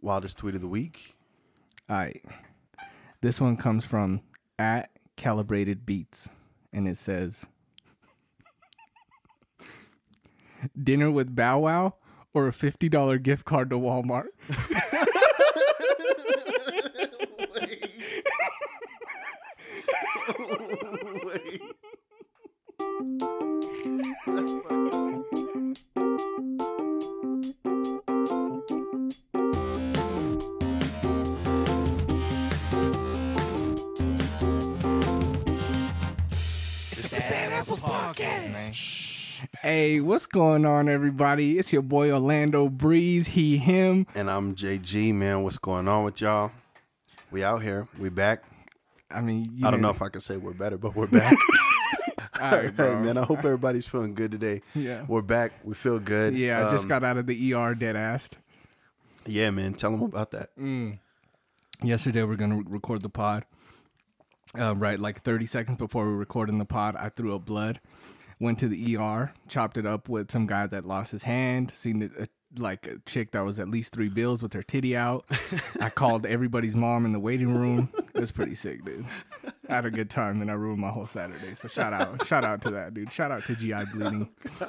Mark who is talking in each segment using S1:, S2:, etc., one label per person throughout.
S1: Wildest tweet of the week.
S2: All right. This one comes from at Calibrated Beats, and it says Dinner with Bow Wow or a $50 gift card to Walmart? Podcast. Hey, what's going on, everybody? It's your boy Orlando Breeze, he, him.
S1: And I'm JG, man. What's going on with y'all? We out here. We back.
S2: I mean,
S1: I don't know if I can say we're better, but we're back.
S2: All right,
S1: hey, man. I hope everybody's feeling good today.
S2: Yeah.
S1: We're back. We feel good.
S2: Yeah, I just
S1: Um,
S2: got out of the ER dead assed.
S1: Yeah, man. Tell them about that.
S2: yesterday we're gonna record the pod. Uh, right, like 30 seconds before we recorded the pod, I threw up blood. Went to the ER, chopped it up with some guy that lost his hand. Seen a, like a chick that was at least three bills with her titty out. I called everybody's mom in the waiting room. It was pretty sick, dude. I had a good time and I ruined my whole Saturday. So shout out, shout out to that dude. Shout out to GI bleeding.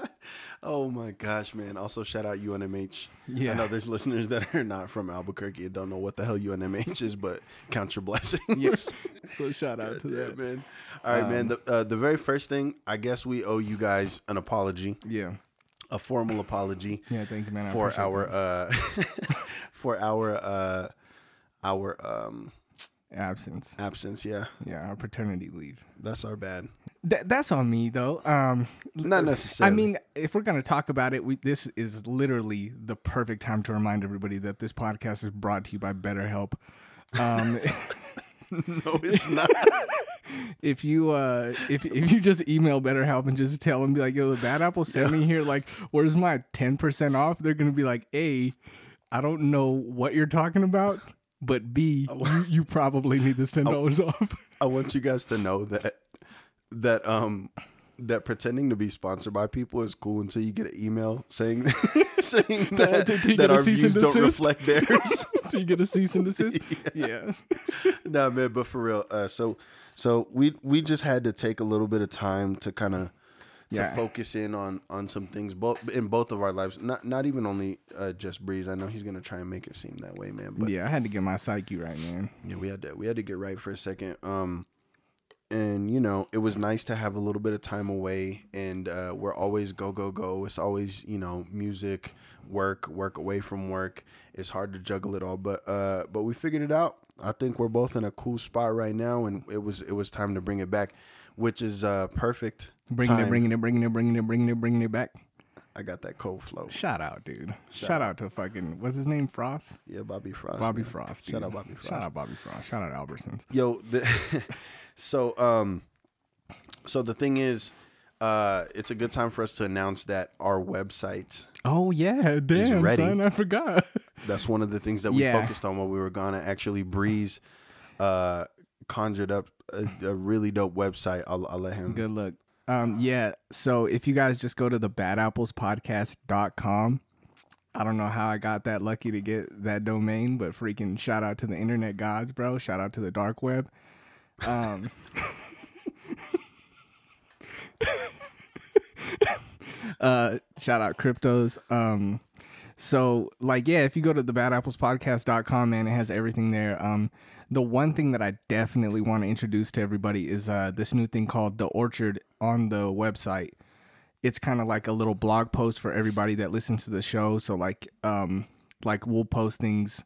S1: Oh my gosh, man. Also shout out UNMH.
S2: Yeah.
S1: I know there's listeners that are not from Albuquerque and don't know what the hell UNMH is, but count your blessings.
S2: Yes. So shout out to
S1: Yeah,
S2: that.
S1: man. All right, man. The, uh, the very first thing, I guess we owe you guys an apology,
S2: Yeah.
S1: A formal apology
S2: Yeah. Thank you, man.
S1: For our uh, for our uh, our um,
S2: absence.
S1: absence. Yeah,
S2: Yeah, our paternity leave.
S1: that's our bad.
S2: Th- that's on me though. Um,
S1: Not necessarily.
S2: I mean, if we're gonna talk about it, we, this is literally the perfect time to remind everybody that this podcast is brought to you by BetterHelp. Um,
S1: no, it's not.
S2: if you uh, if if you just email BetterHelp and just tell them be like, "Yo, the Bad Apple sent me here. Like, where's my ten percent off?" They're gonna be like, "A, I don't know what you're talking about." But B, you, you probably need this ten dollars off.
S1: I want you guys to know that that um that pretending to be sponsored by people is cool until you get an email saying saying that,
S2: Until you
S1: that our views don't reflect theirs.
S2: so you get a cease and desist. yeah.
S1: nah, man, but for real. Uh, so so we we just had to take a little bit of time to kind of
S2: Yeah.
S1: to focus in on on some things both in both of our lives. Not not even only uh, just Breeze. I know he's gonna try and make it seem that way, man. But
S2: Yeah, I had to get my psyche right, man.
S1: yeah, we had to we had to get right for a second. Um, and you know, it was nice to have a little bit of time away. And uh, we're always go go go. It's always you know music, work, work away from work. It's hard to juggle it all, but uh, but we figured it out. I think we're both in a cool spot right now, and it was it was time to bring it back, which is uh, perfect.
S2: Bringing
S1: time.
S2: it, bringing it, bringing it, bringing it, bringing it, bringing it back.
S1: I got that cold flow.
S2: Shout out, dude. Shout, out to fucking what's his name? Frost.
S1: Yeah, Bobby Frost.
S2: Bobby
S1: man.
S2: Frost. Dude.
S1: Shout out Bobby Frost.
S2: Shout out Bobby Frost. Shout out Albertsons.
S1: Yo, the, so um, so the thing is, uh, it's a good time for us to announce that our website.
S2: Oh yeah, damn
S1: ready.
S2: son, I forgot.
S1: That's one of the things that we
S2: Yeah.
S1: focused on while we were gonna actually, Breeze, uh, conjured up a, a really dope website. I'll, I'll let him.
S2: Good luck. Um, yeah. So if you guys just go to the badapple.podcast.com, I don't know how I got that lucky to get that domain, but freaking shout out to the internet gods, bro. Shout out to the dark web. Um, uh, shout out cryptos. Um, so like, yeah, if you go to the badapple.podcast.com, man, it has everything there. Um, the one thing that I definitely want to introduce to everybody is uh, this new thing called the Orchard on the website. It's kind of like a little blog post for everybody that listens to the show. So like, um, like we'll post things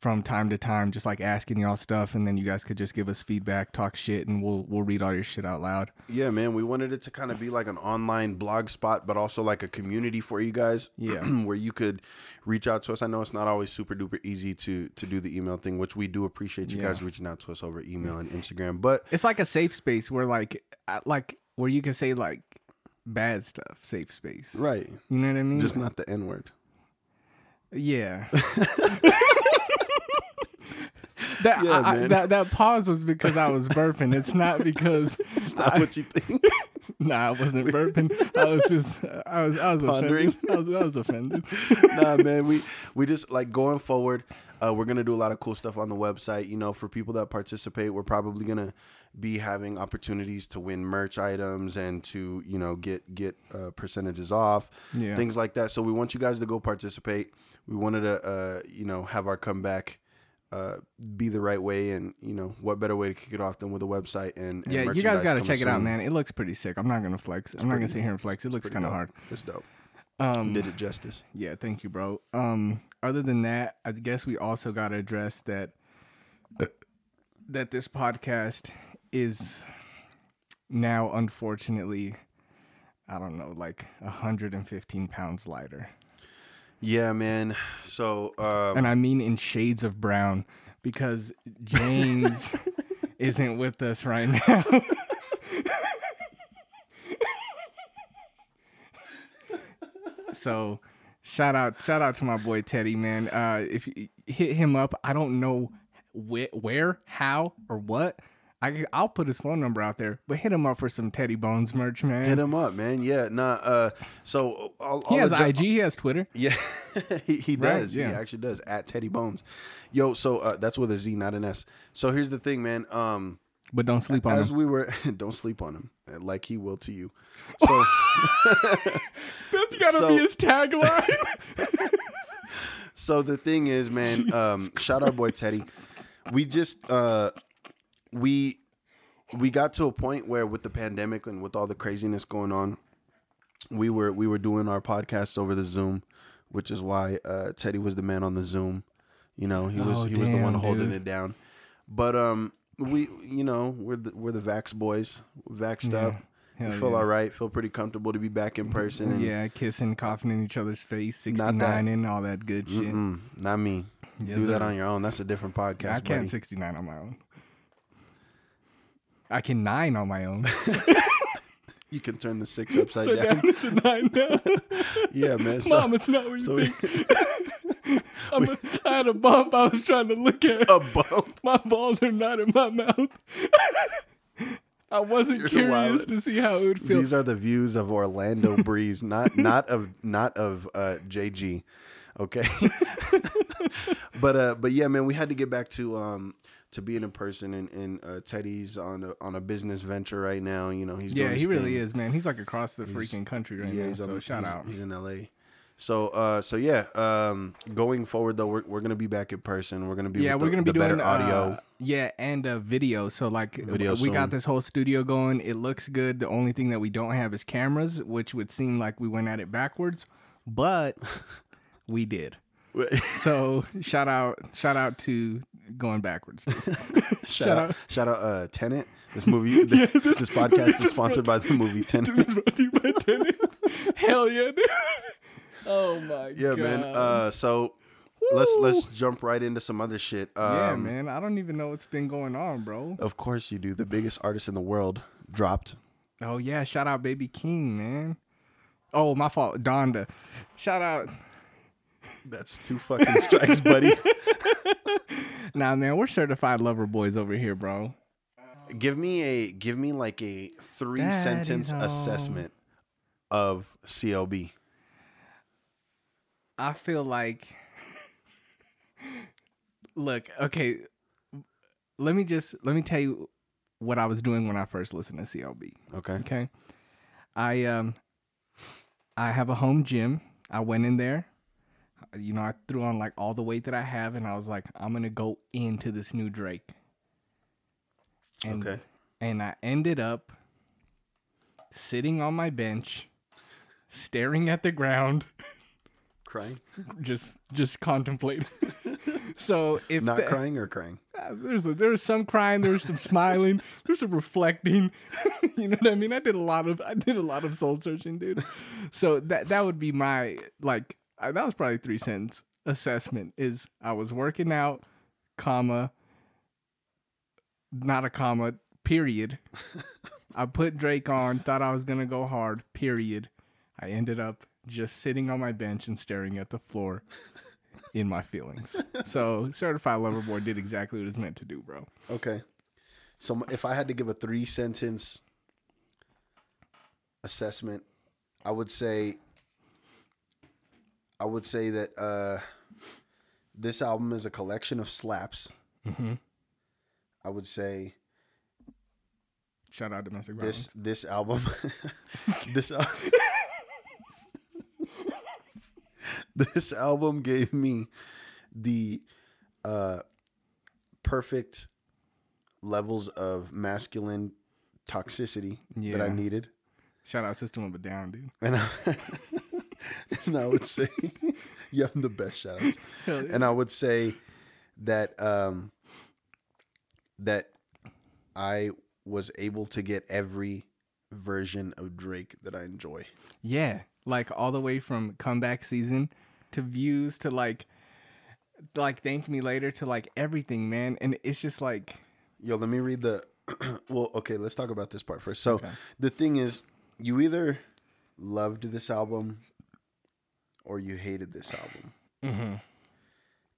S2: from time to time, just like asking y'all stuff, and then you guys could just give us feedback, talk shit, and we'll we'll read all your shit out loud.
S1: Yeah, man. We wanted it to kind of be like an online blog spot, but also like a community for you guys.
S2: Yeah.
S1: where you could reach out to us. I know it's not always super duper easy to to do the email thing, which we do appreciate you
S2: Yeah.
S1: guys reaching out to us over email and Instagram. But
S2: It's like a safe space where like like where you can say like bad stuff. Safe space.
S1: right,
S2: You know what I mean?
S1: just not the N word.
S2: Yeah. that,
S1: Yeah,
S2: I, that that pause was because I was burping. It's not because
S1: It's not
S2: I-
S1: what you think.
S2: Nah, I wasn't burping. I was just I was I was
S1: Pondering.
S2: offended. I was I was offended.
S1: nah, man. We we just like going forward. Uh, we're gonna do a lot of cool stuff on the website. You know, for people that participate, we're probably gonna be having opportunities to win merch items and to you know get get uh, percentages off,
S2: Yeah.
S1: things like that. So we want you guys to go participate. We wanted to uh, you know have our comeback. Uh, be the right way, and you know what better way to kick it off than with a website and, and
S2: yeah, you guys got to check it out, man. It looks pretty sick. I'm not gonna flex. I'm not gonna sit here and flex. It looks kind of hard.
S1: It's dope.
S2: Um,
S1: Did it justice.
S2: Yeah, thank you, bro. Um, other than that, I guess we also got to address that that this podcast is now, unfortunately, I don't know, like 115 pounds lighter,
S1: Yeah, man. So um,
S2: and I mean in shades of brown because James isn't with us right now. so shout out shout out to my boy Teddy man uh if you hit him up I don't know wh- where how or what I I'll put his phone number out there but hit him up for some Teddy Bones merch man
S1: hit him up, man. Yeah, nah. Uh, so I'll,
S2: he
S1: I'll
S2: has IG he has Twitter
S1: Yeah, he, he
S2: Right,
S1: does.
S2: yeah.
S1: He actually does at Teddy Bones. Yo, so uh, that's with a Z, not an S. So here's the thing, man. Um,
S2: but don't sleep on
S1: as
S2: him
S1: we were, don't sleep on him, like he will to you. So
S2: that's gotta
S1: So-
S2: be his tagline
S1: So the thing is, man, um, shout out, boy Teddy. We just uh we we got to a point where with the pandemic and with all the craziness going on, we were we were doing our podcasts over the Zoom, which is why uh Teddy was the man on the Zoom. You know, he was
S2: Oh,
S1: he was the one holding
S2: dude.
S1: it down. But um we you know, we're the we're the Vax boys, vaxed
S2: Yeah.
S1: up. We
S2: Hell
S1: feel
S2: yeah.
S1: all right, feel pretty comfortable to be back in person. And
S2: yeah kissing coughing in each other's face 69 and all that good shit
S1: mm, not me.
S2: Yes,
S1: Do that
S2: sir.
S1: on your own. That's a different podcast.
S2: I can't
S1: buddy.
S2: 69 on my own. I can nine on my own.
S1: You can turn the six upside
S2: so
S1: down.
S2: down it's a nine now.
S1: Yeah, man. So,
S2: Mom, it's not what you
S1: so we,
S2: think. I'm a, I had a bump. I was trying to look at.
S1: a bump.
S2: My balls are not in my mouth. I wasn't
S1: You're
S2: curious
S1: wild.
S2: to see how it would feel.
S1: These are the views of Orlando Breeze, not not of not of uh, JG. Okay, but uh, but yeah, man, we had to get back to um to being in person, and, and uh, Teddy's on a on a business venture right now. You know, he's
S2: yeah, he really
S1: thing.
S2: is, man. He's like across the freaking country right
S1: yeah,
S2: now. So shout
S1: he's-
S2: out.
S1: He's in LA. So uh so yeah, um going forward though we're, we're gonna be back in person. We're gonna be
S2: yeah,
S1: with
S2: we're
S1: the,
S2: gonna be doing
S1: better audio.
S2: uh, yeah, and a video. So like,
S1: Video
S2: we got this whole studio going. It looks good. The only thing that we don't have is cameras, which would seem like we went at it backwards, but we did. So shout out, shout out to going backwards.
S1: shout,
S2: shout
S1: out,
S2: out.
S1: shout out uh Tenet. This movie this, podcast is sponsored by the movie Tenet.
S2: Brought to you by Tenet. Hell yeah, dude. Oh my
S1: Yeah,
S2: god.
S1: man. Uh so let's let's jump right into some other shit. Um,
S2: yeah, man. I don't even know what's been going on, bro.
S1: Of course you do. The biggest artist in the world dropped.
S2: Oh yeah, shout out Baby Keem, man. Oh, my fault, Donda. Shout out.
S1: That's two fucking strikes, buddy.
S2: Nah, man, we're certified lover boys over here, bro.
S1: give me a give me like a three sentence
S2: home.
S1: assessment of CLB.
S2: I feel like Look, okay, let me just let me tell you what I was doing when I first listened to CLB.
S1: Okay.
S2: Okay. I um I have a home gym. I went in there. You know, I threw on like all the weight that I have and I was like, I'm gonna go into this new Drake. And,
S1: Okay.
S2: And I ended up sitting on my bench, staring at the ground,
S1: Crying?
S2: just just contemplating. so if
S1: Not
S2: the-
S1: crying or crying?
S2: uh, there's a, there's some crying, there's some smiling, there's some reflecting. you know what I mean? I did a lot of I did a lot of soul searching, dude. So that that would be my like that was probably three sentence assessment. Is I was working out, comma, not a comma, period. I put Drake on, thought I was gonna go hard, period. I ended up just sitting on my bench and staring at the floor in my feelings. So certified lover boy did exactly what it's meant to do, bro.
S1: Okay. So if I had to give a three sentence assessment, I would say I would say that uh this album is a collection of slaps.
S2: Mm-hmm.
S1: I would say
S2: Shout out domestic
S1: this
S2: violence.
S1: this album this al- this album gave me the uh perfect levels of masculine toxicity that I needed.
S2: Shout out System of a Down, dude.
S1: And I, and I would say you have the best shout outs.
S2: Yeah.
S1: And I would say that um that I was able to get every version of Drake that I enjoy.
S2: Yeah, like all the way from comeback season to views to like like thank me later to like everything, man. And it's just like
S1: Yo, let me read the well, okay, let's talk about this part first. So the thing is, you either loved this album or you hated this album.
S2: mm-hmm.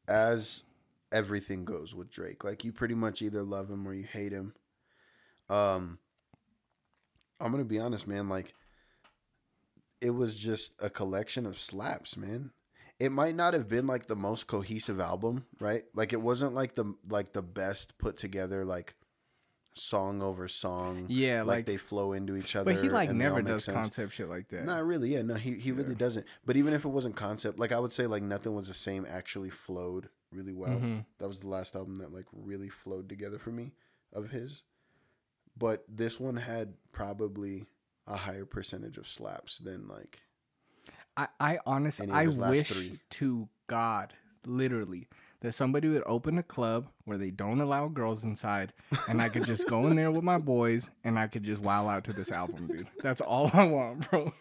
S1: as everything goes with Drake. Like you pretty much either love him or you hate him. Um I'm going to be honest, man, like it was just a collection of slaps, man. It might not have been like the most cohesive album, right? Like it wasn't like the like the best put together like song over song.
S2: Yeah,
S1: like,
S2: like-
S1: they flow into each other.
S2: But he like
S1: and they all
S2: never
S1: make
S2: does
S1: sense.
S2: concept shit like that.
S1: Not really. Yeah, no, he he really doesn't. But even if it wasn't concept, like I would say, like nothing was the same. Actually, flowed really well.
S2: Mhm.
S1: That was the last album that like really flowed together for me of his. But this one had probably a higher percentage of slaps than like
S2: I, I honestly,
S1: Any of
S2: I wish
S1: three.
S2: to God, literally, that somebody would open a club where they don't allow girls inside, and I could just go in there with my boys, and I could just wow out to this album, dude. That's all I want, bro.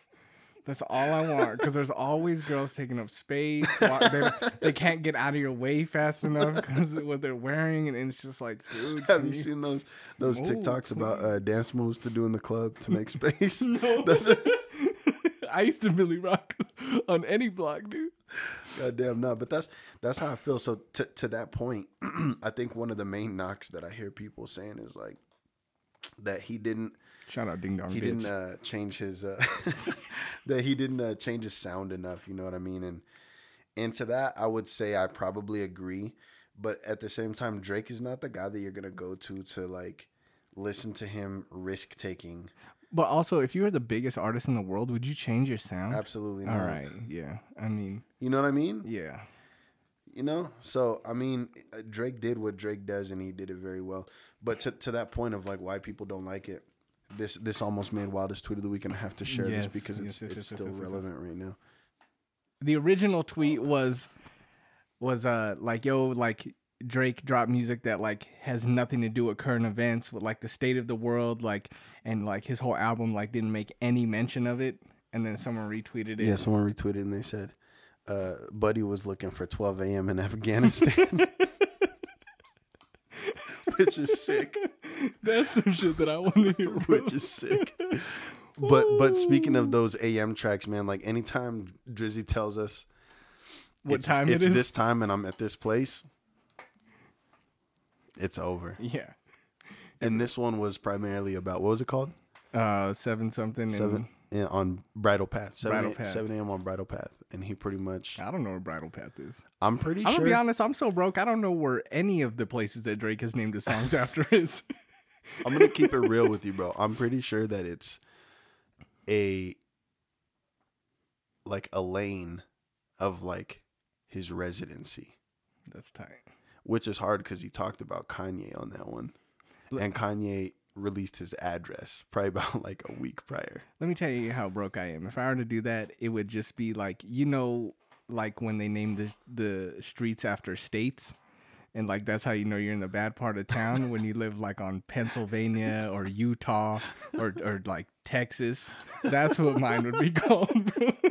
S2: That's all I want, because there's always girls taking up space. They, they can't get out of your way fast enough because of what they're wearing, and it's just like, dude.
S1: Have
S2: can
S1: you seen those those
S2: Move,
S1: TikToks about uh, dance moves to do in the club to make space?
S2: No. I used to really rock on any block, dude.
S1: goddamn no. But that's that's how I feel. So to to that point, I think one of the main knocks that I hear people saying is like that he didn't
S2: Shout out Ding Dong
S1: he
S2: Bitch.
S1: didn't uh, change his uh, that he didn't uh, change his sound enough. You know what I mean? And and to that, I would say I probably agree. But at the same time, Drake is not the guy that you're gonna go to to like listen to him risk taking.
S2: But also, if you were the biggest artist in the world, would you change your sound?
S1: Absolutely not.
S2: All right. Yeah. I mean,
S1: You know what I mean?
S2: yeah.
S1: You know, so I mean, uh, Drake did what Drake does, and he did it very well. But to to that point of like why people don't like it, this this almost made wildest tweet of the week, and I have to share
S2: Yes,
S1: this because it's
S2: yes, yes,
S1: it's still relevant right now.
S2: The original tweet was was uh like yo like Drake dropped music that like has nothing to do with current events with like the state of the world like and like his whole album like didn't make any mention of it and then someone retweeted it.
S1: Yeah, someone retweeted and they said, uh, "Buddy was looking for 12 a.m. in Afghanistan," which is sick.
S2: That's some shit that I want to hear.
S1: Which is sick. But but speaking of those AM tracks, man, like anytime Drizzy tells us
S2: what
S1: it's,
S2: time
S1: it's
S2: it is?
S1: this time and I'm at this place, it's over.
S2: Yeah.
S1: And this one was primarily about what was it called?
S2: Uh, seven something.
S1: Seven yeah, on Bridle Path. Seven
S2: Bridle
S1: a-
S2: Path.
S1: seven a.m. on Bridle Path, and he pretty much.
S2: I don't know where Bridle Path is.
S1: I'm pretty
S2: I'm
S1: sure.
S2: gonna be honest. I'm so broke. I don't know where any of the places that Drake has named his songs after is.
S1: I'm gonna keep it real with you, bro. I'm pretty sure that it's a like a lane of like his residency,
S2: That's tight.
S1: which is hard because he talked about Kanye on that one, and Kanye released his address probably about like a week prior.
S2: Let me tell you how broke I am. If I were to do that, it would just be like you know, like when they name the the streets after states, and like that's how you know you're in the bad part of town when you live like on Pennsylvania or Utah or or like Texas. That's what mine would be called, bro.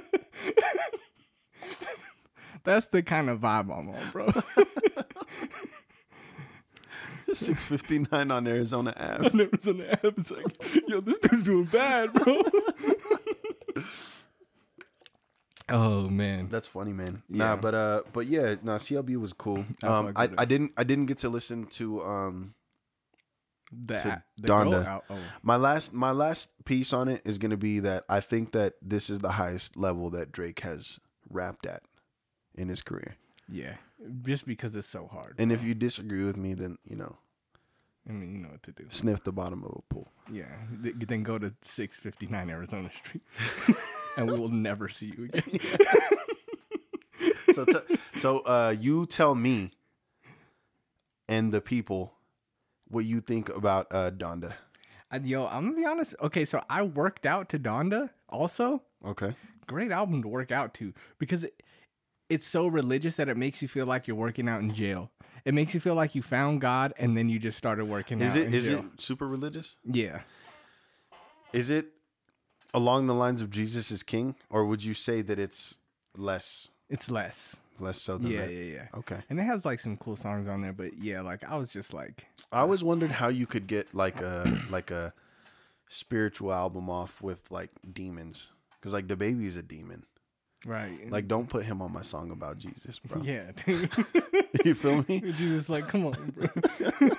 S2: That's the kind of vibe I'm on, bro.
S1: Six fifty nine on Arizona Ave.
S2: seen the app. It's like, yo, this dude's doing bad, bro. oh man,
S1: That's funny, man.
S2: Yeah.
S1: Nah, but uh, but yeah, nah, CLB was cool.
S2: I
S1: Um,
S2: fuck
S1: I,
S2: with it.
S1: I didn't I didn't get to listen to um
S2: the,
S1: to
S2: a-
S1: Donda.
S2: Out. Oh,
S1: My last my last piece on it is gonna be that I think that this is the highest level that Drake has rapped at in his career.
S2: Yeah, just because it's so hard.
S1: And if you disagree with me, then you know,
S2: I mean, you know what to do.
S1: sniff the bottom of a pool.
S2: Yeah, th- then go to 659 Arizona Street, and we will never see you again.
S1: So, t- so uh, you tell me and the people what you think about uh, Donda.
S2: Uh, Yo, I'm gonna be honest. Okay, so I worked out to Donda also.
S1: Okay.
S2: Great album to work out to because it, it's so religious that it makes you feel like you're working out in jail. It makes you feel like you found God and then you just started working
S1: Is
S2: out.
S1: it is it super religious?
S2: Yeah.
S1: Is it along the lines of Jesus is king, or would you say that it's less
S2: It's less.
S1: less so than
S2: Yeah,
S1: that?
S2: yeah, yeah.
S1: Okay.
S2: And it has like some cool songs on there, but yeah, like I was just like,
S1: I always wondered how you could get like a like a spiritual album off with like demons, because like the baby is a demon.
S2: Right,
S1: Like, don't put him on my song about Jesus, bro.
S2: yeah, dude.
S1: you feel me?
S2: Jesus, like, come on, bro.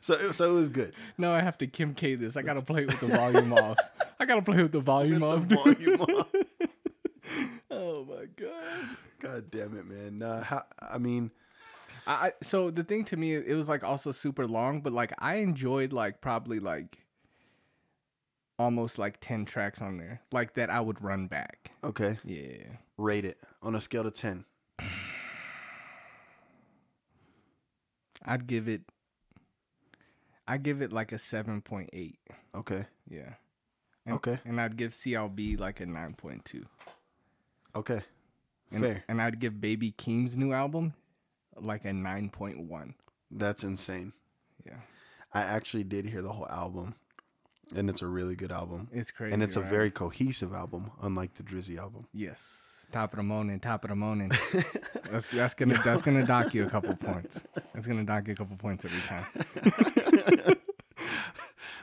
S1: So, it- so it was good.
S2: No, I have to Kim K this. I gotta play it with the volume off. I gotta play with the volume off.
S1: The volume off.
S2: Oh my god.
S1: God damn it, man. Nah, how, I mean,
S2: I I- so the thing to me, it was like also super long, but like I enjoyed like probably like almost like ten tracks on there, like that I would run back.
S1: okay,
S2: Yeah,
S1: rate it on a scale to ten.
S2: I'd give it. I'd give it like a seven point eight.
S1: Okay,
S2: Yeah. And,
S1: Okay.
S2: And I'd give CLB like a nine point two.
S1: okay,
S2: And,
S1: fair.
S2: And I'd give Baby Keem's new album like a nine point one.
S1: That's insane.
S2: Yeah.
S1: I actually did hear the whole album, and it's a really good album.
S2: It's crazy.
S1: and it's a
S2: right?
S1: very cohesive album, unlike the Drizzy album.
S2: Yes. Top of the morning, top of the morning. that's that's gonna that's gonna dock you a couple points. That's gonna dock you a couple points every time.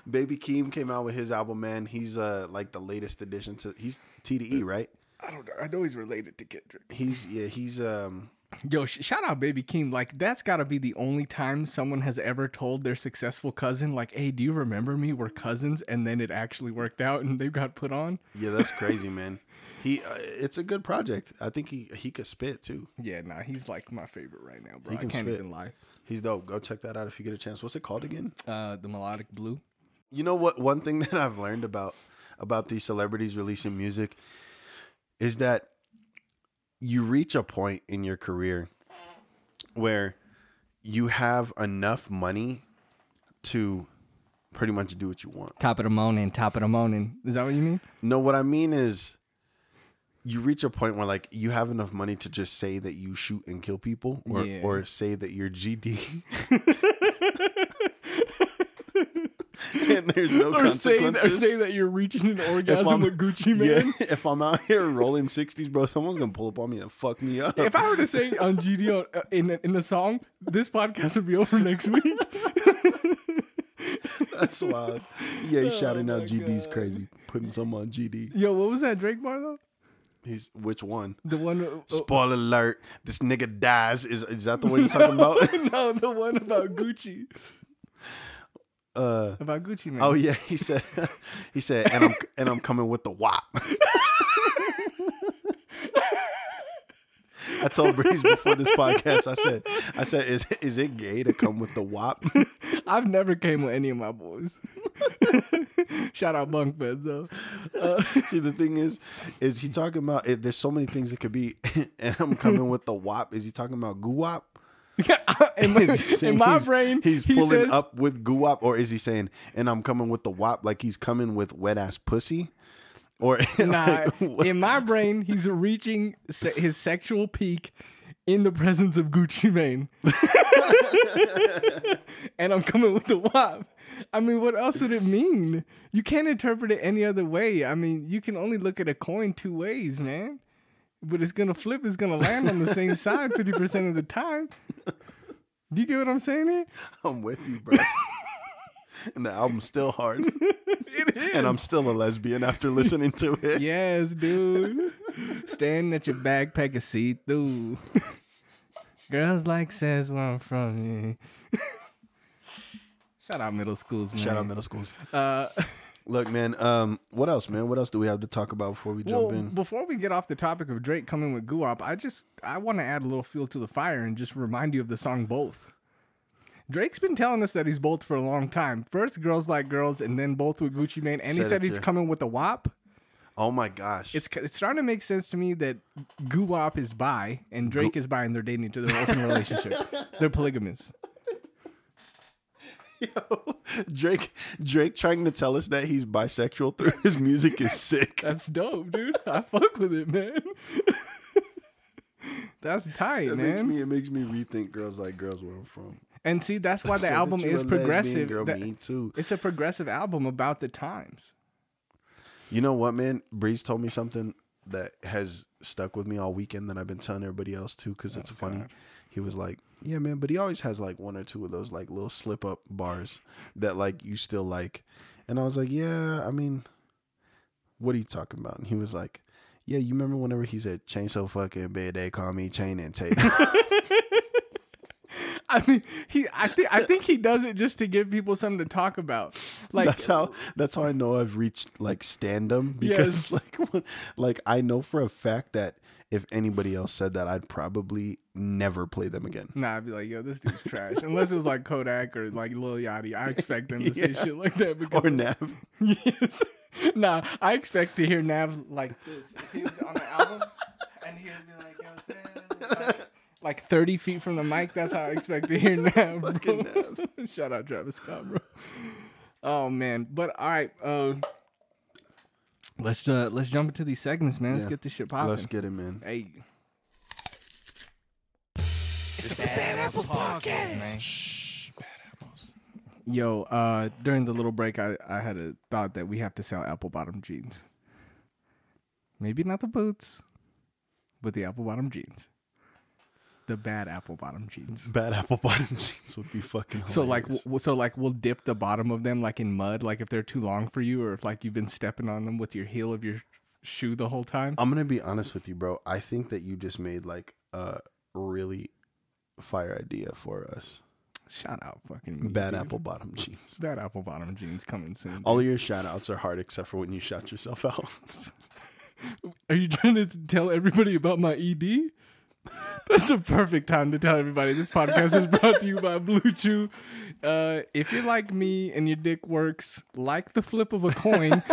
S1: Baby Keem came out with his album, man. He's uh like the latest addition to he's TDE, right?
S2: I don't know. I know he's related to Kendrick.
S1: He's yeah, he's um
S2: Yo, shout out Baby Keem. Like that's got to be the only time someone has ever told their successful cousin, like, "Hey, do you remember me? We're cousins," and then it actually worked out and they got put on.
S1: yeah, that's crazy, man. He uh, it's a good project. I think he he could spit too.
S2: Yeah, nah, he's like my favorite right now, bro.
S1: He
S2: I
S1: can
S2: can't
S1: spit.
S2: even lie.
S1: He's dope. Go check that out if you get a chance. What's it called again?
S2: Uh, the melodic blue.
S1: You know what? One thing that I've learned about about these celebrities releasing music is that you reach a point in your career where you have enough money to pretty much do what you want.
S2: Top of the morning, top of the morning. Is that what you mean?
S1: No, what I mean is you reach a point where like you have enough money to just say that you shoot and kill people or
S2: Yeah.
S1: or say that you're GD. and there's no
S2: Or say, or
S1: consequences.
S2: say that you're reaching an orgasm with Gucci Man.
S1: Yeah, if I'm out here rolling 60s, bro, someone's gonna pull up on me and fuck me up.
S2: If I were to say on GD uh, in in the song, this podcast would be over next week.
S1: That's wild. Yeah, he's shouting out
S2: Oh my
S1: GD's
S2: God.
S1: crazy, putting some on GD.
S2: Yo, what was that Drake bar though?
S1: He's which one?
S2: The one, uh,
S1: Spoiler alert: This nigga dies. Is is that the one you're talking about?
S2: no, the one about Gucci,
S1: uh,
S2: about Gucci Mane.
S1: oh yeah, he said. He said, and I'm and I'm coming with the wop. I told Breeze before this podcast. I said, I said, is is it gay to come with the wop?
S2: I've never came with any of my boys. Shout out bunk beds though. Uh,
S1: See, the thing is, is he talking about? It, there's so many things it could be, and I'm coming with the wop. Is he talking about goo wop?
S2: In my,
S1: Is he saying
S2: in my brain,
S1: he's
S2: he
S1: pulling
S2: says,
S1: up with wop, or is he saying, and I'm coming with the wop, like he's coming with wet ass pussy, or
S2: Nah,
S1: like,
S2: in my brain, he's reaching se- his sexual peak in the presence of Gucci Mane. and I'm coming with the WAP. I mean, what else would it mean? You can't interpret it any other way. I mean, you can only look at a coin two ways, man. But it's gonna flip, it's gonna land on the same side 50% of the time. Do you get what I'm saying here?
S1: I'm with you, bro. and the album's still hard,
S2: It is.
S1: and I'm still a lesbian after listening to it.
S2: Yes, dude. Standing at your backpack and see through. Girls like says where I'm from. Yeah. Shout out middle schools, man.
S1: Shout out middle schools.
S2: Uh,
S1: Look, man. Um, what else, man? What else do we have to talk about before we jump
S2: Well,
S1: in?
S2: before we get off the topic of Drake coming with Guap, I just I want to add a little fuel to the fire and just remind you of the song Both. Drake's been telling us that he's both for a long time. First, girls like girls, and then both with Gucci Mane, and he
S1: Said
S2: said he's coming with a WAP.
S1: Oh my gosh.
S2: It's it's starting to make sense to me that Guwap is bi and Drake is bi and they're dating each other. Open relationship. They're polygamous.
S1: Drake. Drake trying to tell us that he's bisexual through his music is sick.
S2: That's dope, dude. I fuck with it, man. That's tight,
S1: It
S2: man.
S1: makes me. It makes me rethink girls like girls where I'm from.
S2: and see, that's why the album is progressive.
S1: Girl,
S2: That-
S1: me too.
S2: it's a progressive album about the times.
S1: You know what, man? Breeze told me something that has stuck with me all weekend that I've been telling everybody else too because it's oh,
S2: funny.
S1: He was like, "Yeah, man," but he always has like one or two of those like little slip up bars that like you still like. And I was like, "Yeah, I mean, what are you talking about?" And he was like, "Yeah, you remember whenever he said chain so fucking bad they call me chain and Tate."
S2: I mean, he. I think. I think he does it just to give people something to talk about. Like,
S1: that's how that's how I know I've reached like standum because
S2: Yes.
S1: like like I know for a fact that if anybody else said that I'd probably never play them again.
S2: Nah, I'd be like, yo, this dude's trash. Unless it was like Kodak or like Lil Yachty, I expect them to say
S1: Yeah.
S2: shit like that. Because
S1: Or Nav.
S2: yes, nah, I expect to hear Nav like this. If he was on the album and he would be like, yo, Sam, like, like thirty feet from the mic, that's how I expect to hear Nav. Bro.
S1: Fucking
S2: Shout out Travis Scott, bro. Oh man, but all right, uh, let's uh let's jump into these segments, man. Let's
S1: Yeah.
S2: get this shit popping.
S1: Let's get him man.
S2: Hey.
S3: It's the Bad Apples Podcast.
S1: Shh, bad apples.
S2: Yo, uh, during the little break, I, I had a thought that we have to sell apple bottom jeans. Maybe not the boots, but the apple bottom jeans. The bad apple bottom jeans.
S1: Bad apple bottom jeans would be fucking hilarious.
S2: So like, w- so like, we'll dip the bottom of them like in mud, like if they're too long for you, or if like you've been stepping on them with your heel of your shoe the whole time.
S1: I'm gonna be honest with you, bro. I think that you just made like a really fire idea for us.
S2: Shout out, fucking me,
S1: Bad
S2: dude.
S1: apple bottom jeans.
S2: Bad apple bottom jeans coming soon.
S1: All
S2: dude.
S1: of your shout outs are hard except for when you shout yourself out.
S2: Are you trying to tell everybody about my ED? That's a perfect time to tell everybody. This podcast is brought to you by BlueChew. Uh, if you're like me and your dick works like the flip of a coin,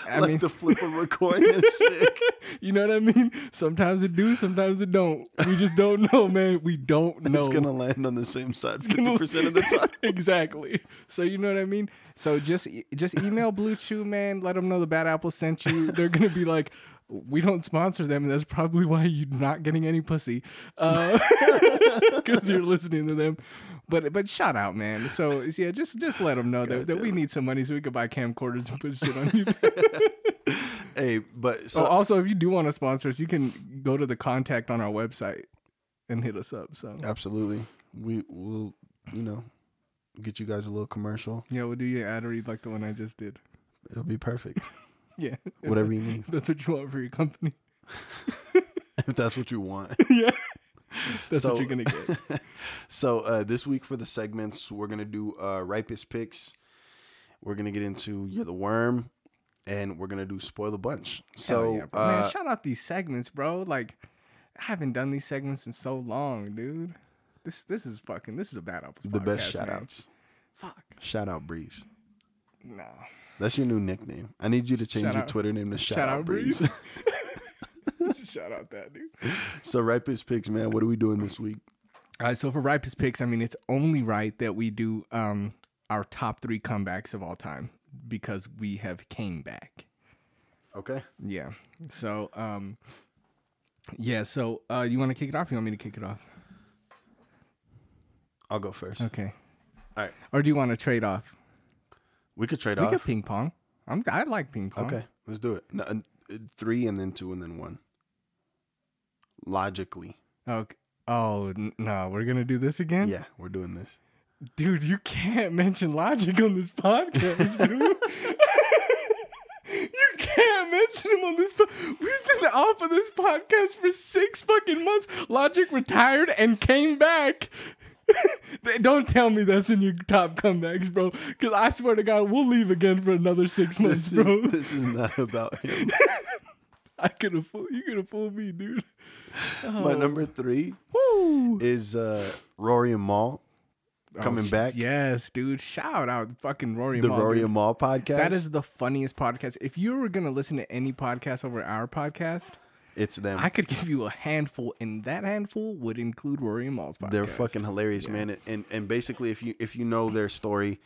S2: I
S1: like
S2: mean,
S1: the flip of a coin is sick.
S2: you know what I mean. Sometimes it do, sometimes it don't. We just don't know, man. We don't know.
S1: It's gonna land on the same side fifty percent of the time.
S2: exactly. So you know what I mean. So just just email BlueChew, man. Let them know the Bad Apple sent you. They're gonna be like, we don't sponsor them, and that's probably why you're not getting any pussy, uh, because you're listening to them. But but shout out, man. So yeah, just just let them know that, that we need some money so we can buy camcorders and put shit on YouTube.
S1: Hey, but
S2: so
S1: so
S2: also, if you do want to sponsor us, you can go to the contact on our website and hit us up. So
S1: absolutely, we will, you know, get you guys a little commercial.
S2: yeah, we'll do your ad read like the one I just did.
S1: It'll be perfect.
S2: Yeah,
S1: Whatever you need,
S2: that's what you want for your company.
S1: if that's what you want.
S2: yeah. That's
S1: So-
S2: what you're gonna get.
S1: So uh, this week for the segments, we're gonna do uh, ripest picks. We're gonna get into you're the worm, and we're gonna do spoil the bunch. So
S2: yeah,
S1: uh,
S2: man, shout out these segments, bro. Like, I haven't done these segments in so long, dude. This this is fucking. This is a bad apple.
S1: the best shout
S2: man.
S1: outs.
S2: Fuck.
S1: Shout out Breeze.
S2: No.
S1: That's your new nickname. I need you to change
S2: Shout
S1: your
S2: out-
S1: Twitter name to Shout,
S2: shout
S1: out, Breeze.
S2: Breeze. shout out that dude.
S1: so ripest picks, man. What are we doing this week?
S2: All right. So for ripest picks, I mean, it's only right that we do um our top three comebacks of all time because we have came back.
S1: Okay.
S2: Yeah. So um. Yeah. So uh, you want to kick it off? You want me to kick it off?
S1: I'll go first.
S2: Okay.
S1: All right.
S2: Or do you want to trade off?
S1: We could trade
S2: We
S1: off.
S2: We could ping pong. I'm I like ping pong.
S1: Okay, let's do it. No, uh, three and then two and then one. Logically,
S2: Okay. Oh no, we're gonna do this again,
S1: yeah, we're doing this.
S2: dude. You can't mention logic on this podcast, dude. you can't mention him on this. Po- We've been off of this podcast for six fucking months. Logic retired and came back. Don't tell me that's in your top comebacks, bro. Because I swear to God, we'll leave again for another six months,
S1: This
S2: bro.
S1: is, this is not about him.
S2: I could have fooled you. Could have fooled me, dude.
S1: My number three
S2: Woo!
S1: is uh, Rory and Mal coming
S2: Oh,
S1: back.
S2: Yes, dude. Shout out fucking Rory.
S1: The
S2: Mal,
S1: Rory
S2: dude.
S1: and Mal podcast.
S2: That is the funniest podcast. If you were gonna listen to any podcast over our podcast,
S1: it's them.
S2: I could give you a handful, and that handful would include Rory and Mal's podcast.
S1: They're fucking hilarious, man. And- And basically, if you if you know their story,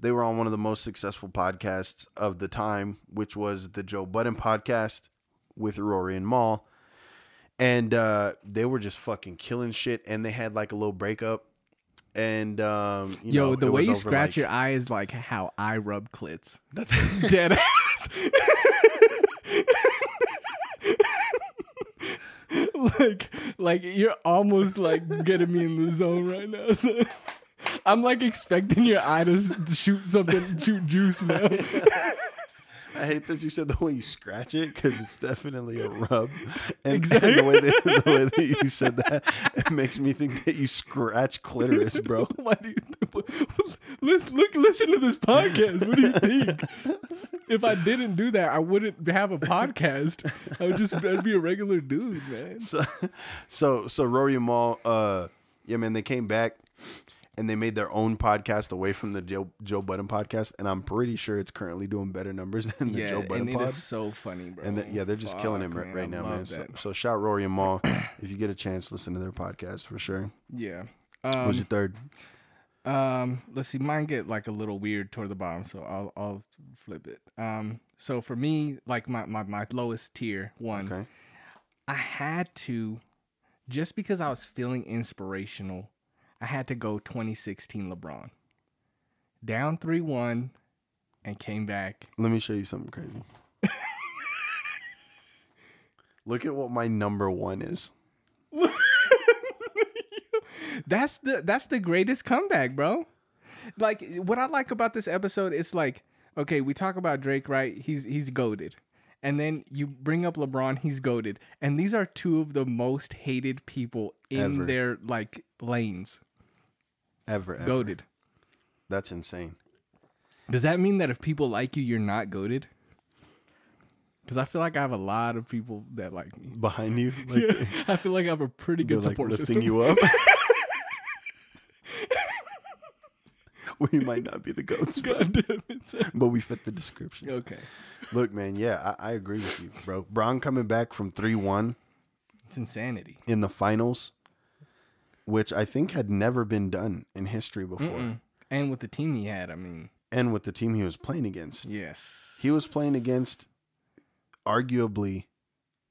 S1: they were on one of the most successful podcasts of the time, which was the Joe Budden podcast with Rory and Mal. And uh, they were just fucking killing shit. And they had like a little breakup. And um, you
S2: Yo,
S1: know,
S2: the way you scratch
S1: like-
S2: your eye is like how I rub clits. That's dead ass. like, like you're almost like getting me in the zone right now. So I'm like expecting your eye to shoot something, shoot juice now.
S1: I hate that you said the way you scratch it because it's definitely a rub. And,
S2: Exactly.
S1: and the, way that, the way that you said that, it makes me think that you scratch clitoris, bro.
S2: Why do you listen? Look, listen to this podcast. What do you think? If I didn't do that, I wouldn't have a podcast. I would just I'd be a regular dude, man.
S1: So, so, so Rory and Mal, uh, yeah, man, they came back and they made their own podcast away from the Joe Joe Budden podcast, and I'm pretty sure it's currently doing better numbers than the
S2: yeah,
S1: Joe Budden
S2: and it
S1: pod.
S2: so funny, bro.
S1: And the, yeah, they're just killing
S2: Fuck,
S1: him right,
S2: I
S1: now, man. So, so shout Rory and Mal if you get a chance, listen to their podcast for sure.
S2: yeah.
S1: Who's
S2: Um,
S1: your third?
S2: Um, let's see. Mine get like a little weird toward the bottom, so I'll I'll flip it. Um, so for me, like my my, my lowest tier one,
S1: Okay,
S2: I had to, just because I was feeling inspirational, I had to go 2016 LeBron. Down 3 1 and came back.
S1: let me show you something crazy. Look at what my number one is.
S2: That's the that's the greatest comeback, bro. Like what I like about this episode, it's like, okay, we talk about Drake, right? He's he's goated. And then you bring up LeBron, he's goated. And these are two of the most hated people in
S1: Ever.
S2: their like lanes.
S1: Ever, ever.
S2: Goated.
S1: That's insane.
S2: Does that mean that if people like you, you're not goated? Because I feel like I have a lot of people that like me.
S1: Behind you, like,
S2: I feel like I have a pretty good
S1: like
S2: support
S1: lifting
S2: system.
S1: you up. we might not be the goats, bro, but we fit the description.
S2: Okay.
S1: Look, man, yeah, I, I agree with you, bro. Bron coming back from three one
S2: It's insanity.
S1: in the finals, which I think had never been done in history before,
S2: Mm. And with the team he had, I mean,
S1: and with the team he was playing against.
S2: yes.
S1: He was playing against arguably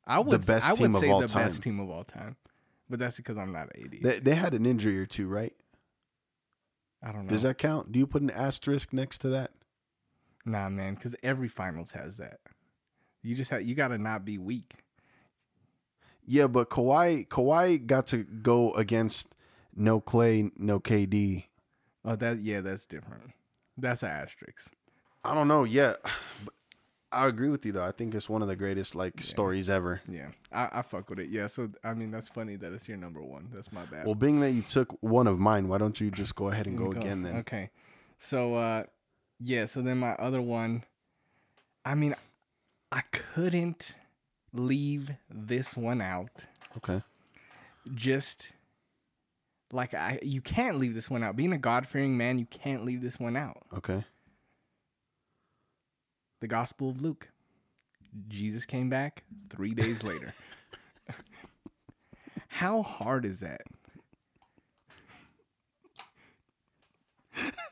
S2: I would,
S1: the best
S2: I would
S1: team of
S2: say
S1: all
S2: the
S1: time.
S2: best team of all time. But that's because I'm not 80.
S1: they, they had an injury or two, right?
S2: I don't know.
S1: Does that count? Do you put an asterisk next to that?
S2: Nah, man, because every finals has that. You just have, you got to not be weak.
S1: Yeah, but Kawhi Kawhi got to go against no Clay, no KD.
S2: Oh, that yeah, that's different. That's an asterisk.
S1: I don't know. Yeah, I agree with you though. I think it's one of the greatest like stories ever.
S2: Yeah, I, I fuck with it. Yeah, so I mean that's funny that it's your number one. That's my bad.
S1: Well, being that you took one of mine, why don't you just go ahead and go,
S2: Go.
S1: again then?
S2: Okay, so uh, yeah, so then my other one. I mean, I couldn't leave this one out.
S1: Okay.
S2: Just like I, you can't leave this one out. Being a God fearing man, you can't leave this one out.
S1: Okay.
S2: The Gospel of Luke. Jesus came back three days later. How hard is that?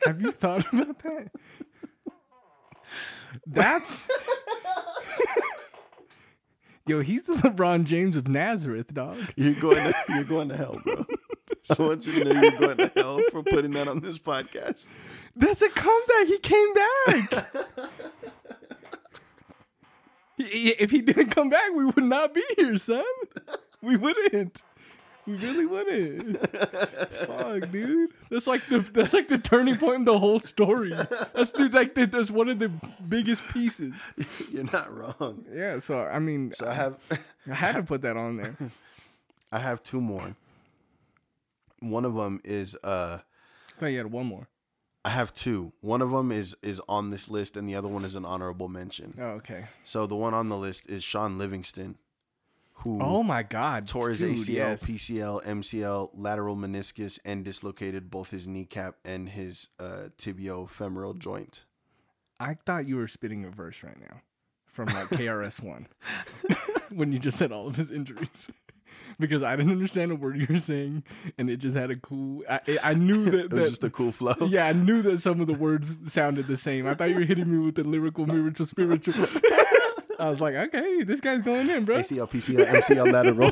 S2: Have you thought about that? That's. Yo, he's the LeBron James of Nazareth, dog.
S1: You're going to, you're going to hell, bro. I want you to know you're going to hell for putting that on this podcast.
S2: That's a comeback. He came back. If he didn't come back, we would not be here, son. We wouldn't. We really wouldn't. Fuck, dude. That's like the that's like the turning point in the whole story. That's the, like the, that's one of the biggest pieces.
S1: You're not wrong.
S2: Yeah. So I mean,
S1: So I have
S2: I had to put that on there.
S1: I have two more. one of them is uh
S2: I thought you had one more.
S1: I have two. One of them is is on this list, and the other one is an honorable mention.
S2: Oh, okay.
S1: So the one on the list is Shaun Livingston, who
S2: Oh my God.
S1: tore his
S2: dude,
S1: ACL,
S2: yes.
S1: PCL, MCL, lateral meniscus, and dislocated both his kneecap and his uh, tibiofemoral joint.
S2: I thought you were spitting a verse right now from like KRS One when you just said all of his injuries. Because I didn't understand a word you were saying, and it just had a cool. I, I knew that.
S1: It was just a cool flow.
S2: yeah, I knew that some of the words sounded the same. I thought you were hitting me with the lyrical, spiritual, spiritual. I was like, okay, this guy's going in, bro.
S1: ACL, PCL, MCL, lateral.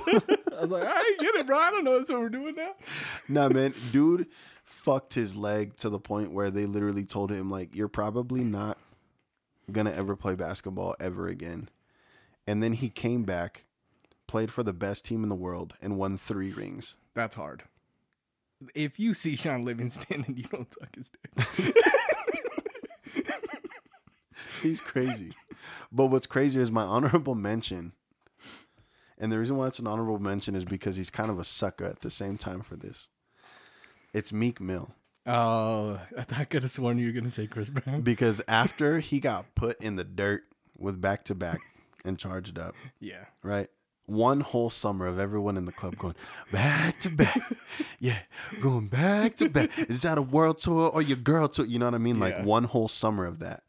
S2: I was like, I get it, bro. I don't know that's what we're doing now.
S1: nah, man, dude fucked his leg to the point where they literally told him like, "You're probably not gonna ever play basketball ever again." And then he came back, played for the best team in the world, and won three rings.
S2: That's hard. If you see Shaun Livingston and you don't suck his dick,
S1: He's crazy. but what's crazy is my honorable mention. And the reason why it's an honorable mention is because he's kind of a sucker at the same time for this. It's Meek Mill.
S2: oh, I thought I could have sworn you were gonna say Chris Brown.
S1: Because after he got put in the dirt with back to back and charged up,
S2: Yeah,
S1: right? One whole summer of everyone in the club going back to back. Yeah, going back to back. Is that a world tour or your girl tour? You know what I mean? Like
S2: Yeah.
S1: one whole summer of that.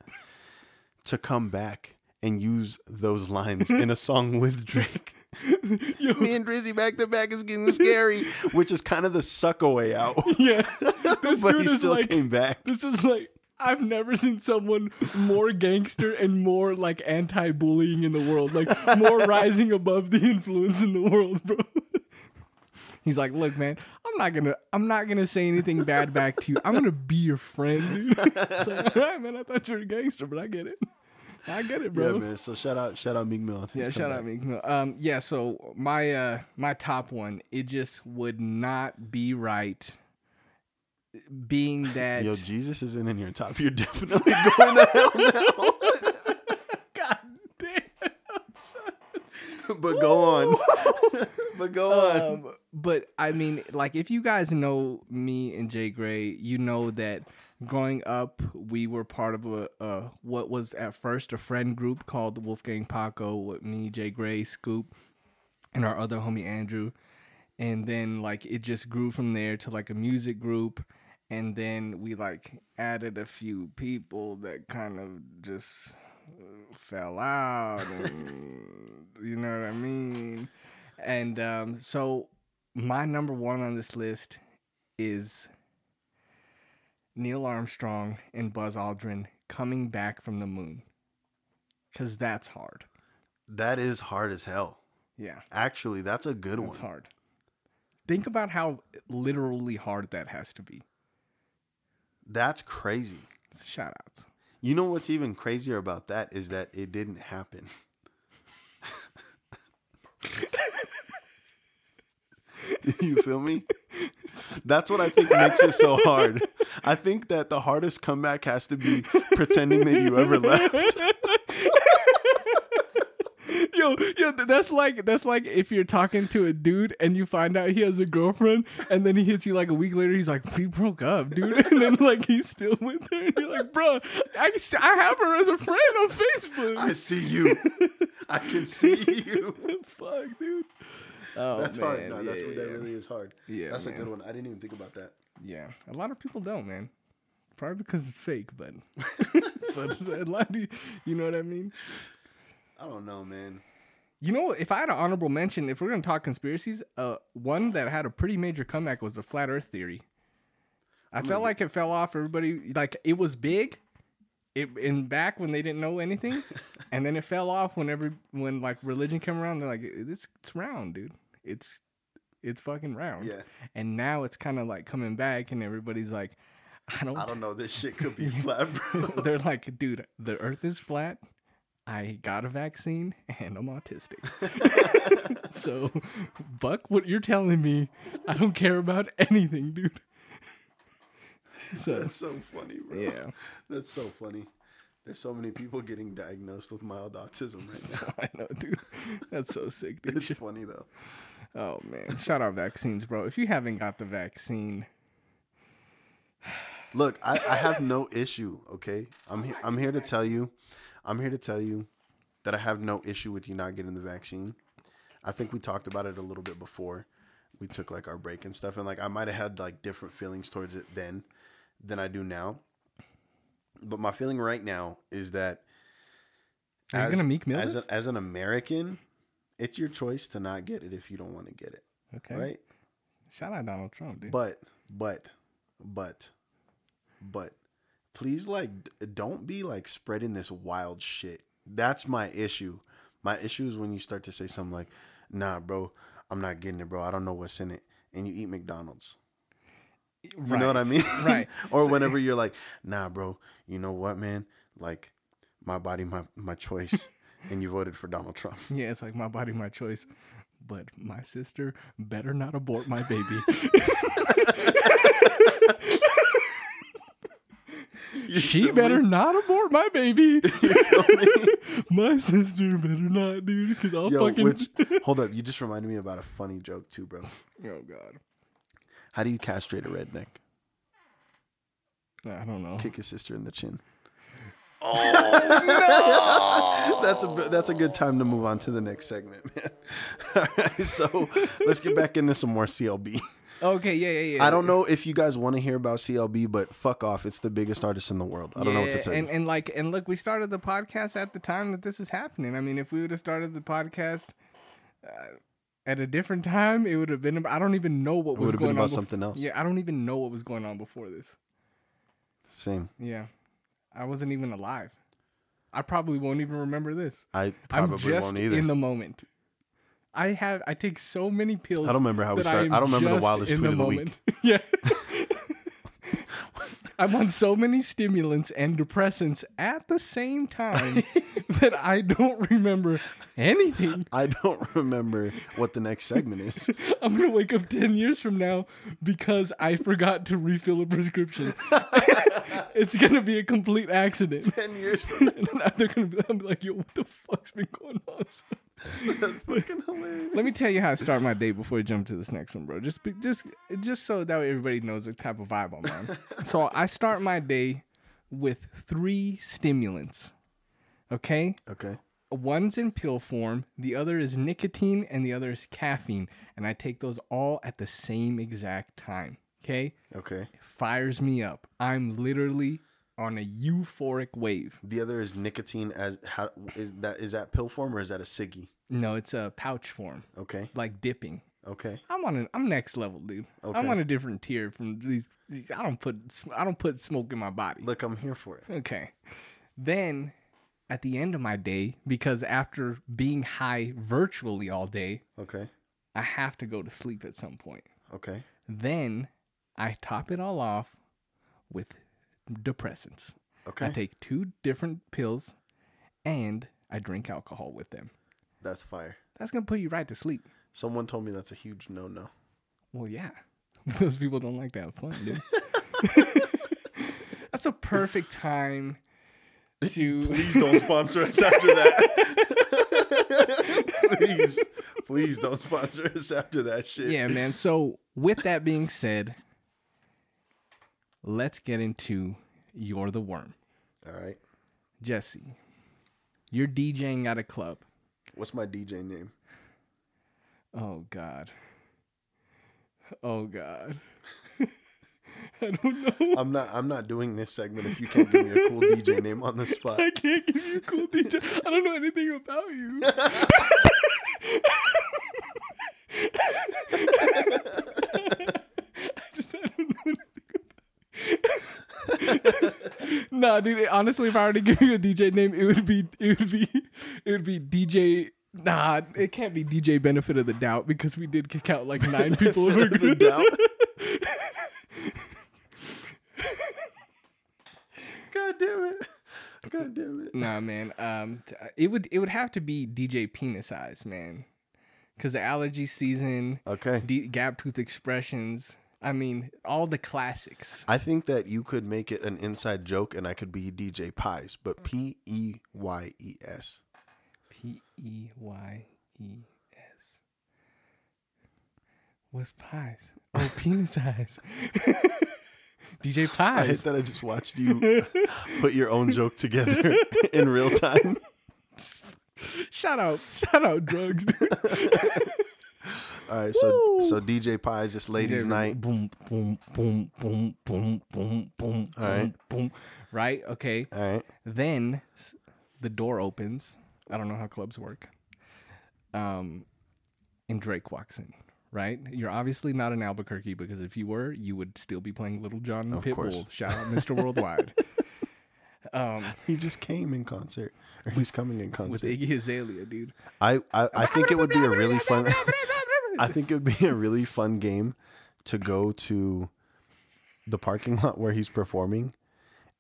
S1: To come back and use those lines in a song with Drake. Me and Drizzy back to back is getting scary, which is kind of the suck away out.
S2: yeah.
S1: But he still
S2: like,
S1: came back.
S2: this is like I've never seen someone more gangster and more like anti-bullying in the world, like more rising above the influence in the world, bro. He's like, look, man, I'm not gonna, I'm not gonna say anything bad back to you. I'm gonna be your friend, dude. It's like, all right, man, I thought you were a gangster, but I get it. I get it, bro.
S1: Yeah, man. So shout out, shout out Meek Mill. He's
S2: Yeah, shout
S1: back.
S2: out Meek Mill. Um, yeah, so my uh my top one, it just would not be right. Being that
S1: Yo, Jesus isn't in your top. You're definitely going to hell now.
S2: God damn.
S1: but go on. but go on.
S2: Um, but I mean, like, if you guys know me and Jay Gray, you know that growing up, we were part of a, uh, what was at first a friend group called the Wolfgang Paco with me, Jay Gray, Scoop, and our other homie Andrew. And then, like, it just grew from there to like a music group. And then we like added a few people that kind of just uh, fell out. And, you know what I mean? And um, so my number one on this list is Neil Armstrong and Buzz Aldrin coming back from the moon. Cause that's hard.
S1: That is hard as hell.
S2: Yeah,
S1: Actually, that's a good
S2: that's
S1: one.
S2: hard. Think about how literally hard that has to be.
S1: That's crazy.
S2: Shout outs.
S1: You know what's even crazier about that is that it didn't happen. you feel me? That's what I think makes it so hard. I think that the hardest comeback has to be pretending that you ever left.
S2: Yo, yo, that's like that's like if you're talking to a dude and you find out he has a girlfriend, and then he hits you like a week later. He's like, "We broke up, dude," and then like he's still with her. And you're like, "Bro, I I have her as a friend on Facebook."
S1: I see you. I can see you.
S2: Fuck, dude. Oh,
S1: That's
S2: man.
S1: hard. No, that's
S2: Yeah,
S1: what that really is hard.
S2: Yeah,
S1: that's a good one. I didn't even think about that.
S2: Yeah, a lot of people don't, man. Probably because it's fake, but but a lot of, you know what I mean.
S1: I don't know, man.
S2: You know, if I had an honorable mention, if we're gonna talk conspiracies, uh, one that had a pretty major comeback was the flat Earth theory. I felt like it fell off. Everybody like it was big, it in back when they didn't know anything, and then it fell off when every when like religion came around. They're like, it's it's round, dude. It's it's fucking round.
S1: Yeah.
S2: And now it's kind of like coming back, and everybody's like, I don't.
S1: I don't know. This shit could be flat, bro.
S2: They're like, dude, the Earth is flat. I got a vaccine and I'm autistic. so, Buck, what you're telling me, I don't care about anything, dude. So,
S1: That's so funny, bro.
S2: yeah,
S1: That's so funny. There's so many people getting diagnosed with mild autism right now.
S2: I know, dude. That's so sick, dude.
S1: It's funny though.
S2: Oh man, shout out vaccines, bro. If you haven't got the vaccine,
S1: Look, I, I have no issue. Okay, I'm he- I'm here to tell you, I'm here to tell you that I have no issue with you not getting the vaccine. I think we talked about it a little bit before we took like our break and stuff, and like I might have had like different feelings towards it then than I do now. But my feeling right now is that
S2: Are you gonna Meek
S1: as, a, as an American, it's your choice to not get it if you don't want to get it,
S2: okay.
S1: right?
S2: Shout out Donald Trump, dude.
S1: But, but, but, but, please, like, don't be like spreading this wild shit. That's my issue. My issue is when you start to say something like, "Nah, bro, I'm not getting it, bro. I don't know what's in it," and you eat McDonald's. You know what I mean?
S2: Right.
S1: or
S2: So-
S1: whenever you're like, "Nah, bro, you know what, man? Like, my body, my my choice," and you voted for Donald Trump.
S2: Yeah, it's like my body, my choice. But my sister better not abort my baby. she better not abort my baby. my sister better not, dude, because I'll
S1: Yo,
S2: fucking.
S1: which hold up, you just reminded me about a funny joke too, bro.
S2: oh God,
S1: How do you castrate a redneck?
S2: I don't know.
S1: Kick his sister in the chin. Oh no! that's a that's a good time to move on to the next segment, man. All right, so let's get back into some more CLB.
S2: Okay, yeah, yeah, yeah.
S1: I don't know if you guys want to hear about CLB, but fuck off. It's the biggest artist in the world. I don't know what to tell
S2: and,
S1: you.
S2: And like, and look, we started the podcast at the time that this was happening. I mean, if we would have started the podcast uh, at a different time, it would have been. I don't even know what was
S1: would've been about something else.
S2: Yeah, I don't even know what was going on before this.
S1: Same.
S2: Yeah, I wasn't even alive. I probably won't even remember this.
S1: I
S2: I'm just
S1: won't either.
S2: in the moment. I have. I take so many pills.
S1: I don't remember how we started. I don't remember the wildest tweet of the week.
S2: yeah. I'm on so many stimulants and depressants at the same time that I don't remember anything.
S1: I don't remember what the next segment is.
S2: I'm gonna wake up ten years from now because I forgot to refill a prescription. it's gonna be a complete accident.
S1: Ten years from now,
S2: they're gonna be, I'm like, yo, what the fuck's been going on?
S1: that's fucking hilarious.
S2: Let me tell you how I start my day before we jump to this next one, bro. Just, be, just, just so that way everybody knows what type of vibe I'm on. so I start my day with three stimulants. Okay,
S1: Okay.
S2: one's in pill form, the other is nicotine, and the other is caffeine, and I take those all at the same exact time. Okay,
S1: Okay.
S2: fires me up. I'm literally on a euphoric wave.
S1: The other is nicotine. As how is that? Is that pill form or is that a ciggy?
S2: No, it's a pouch form,
S1: Okay.
S2: like dipping.
S1: Okay.
S2: I'm on an I'm next level, dude. I'm on a different tier from these, these. I don't put I don't put smoke in my body.
S1: Look, I'm here for it.
S2: Okay. Then at the end of my day, because after being high virtually all day,
S1: Okay.
S2: I have to go to sleep at some point.
S1: Okay.
S2: Then I top it all off with depressants.
S1: Okay.
S2: I take two different pills and I drink alcohol with them.
S1: That's fire.
S2: That's gonna put you right to sleep.
S1: Someone told me that's a huge no no.
S2: Well, yeah. Those people don't like that fun, dude. That's a perfect time to.
S1: Please don't sponsor us after that. please, please don't sponsor us after that shit.
S2: Yeah, man. So, with that being said, let's get into You're the Worm.
S1: All right.
S2: Jesse, you're DJing at a club.
S1: What's my DJ name?
S2: Oh, God. Oh, God. I don't know.
S1: I'm not. I'm not doing this segment if you can't give me a cool DJ name on the spot.
S2: I can't give you a cool DJ. I don't know anything about you. I just I don't know Nah, dude. Honestly, if I were to give you a DJ name, it would be it would be it would be DJ. Nah, it can't be DJ Benefit of the Doubt because we did kick out like nine people. who were
S1: the
S2: good.
S1: doubt. God damn it! God damn it!
S2: Nah, man. Um, it would it would have to be DJ Penis Eyes, man, because the allergy season,
S1: Okay.
S2: D- Gap Tooth Expressions. I mean, all the classics.
S1: I think that you could make it an inside joke, and I could be DJ Pies, but mm. P E Y E S.
S2: P E Y E S. What's pies? Oh, penis eyes. DJ Pies.
S1: I hate
S2: Pies.
S1: that I just watched you put your own joke together in real time.
S2: Shout out, shout out, drugs. dude.
S1: All right, so
S2: Woo.
S1: so DJ Pies, just ladies' night.
S2: Boom, boom, boom, boom, boom, boom, boom,
S1: All right.
S2: boom, boom. Right. Okay.
S1: All right,
S2: Then the door opens. I don't know how clubs work. Um, and Drake walks in. Right. You're obviously not in Albuquerque because if you were, you would still be playing Lil Jon and
S1: Of
S2: Pitbull.
S1: course.
S2: Shout out, Mr. Worldwide. um,
S1: he just came in concert, or he's coming in concert with.
S2: Iggy Azalea, dude.
S1: I, I I think it would be a really fun. I think it would be a really fun game to go to the parking lot where he's performing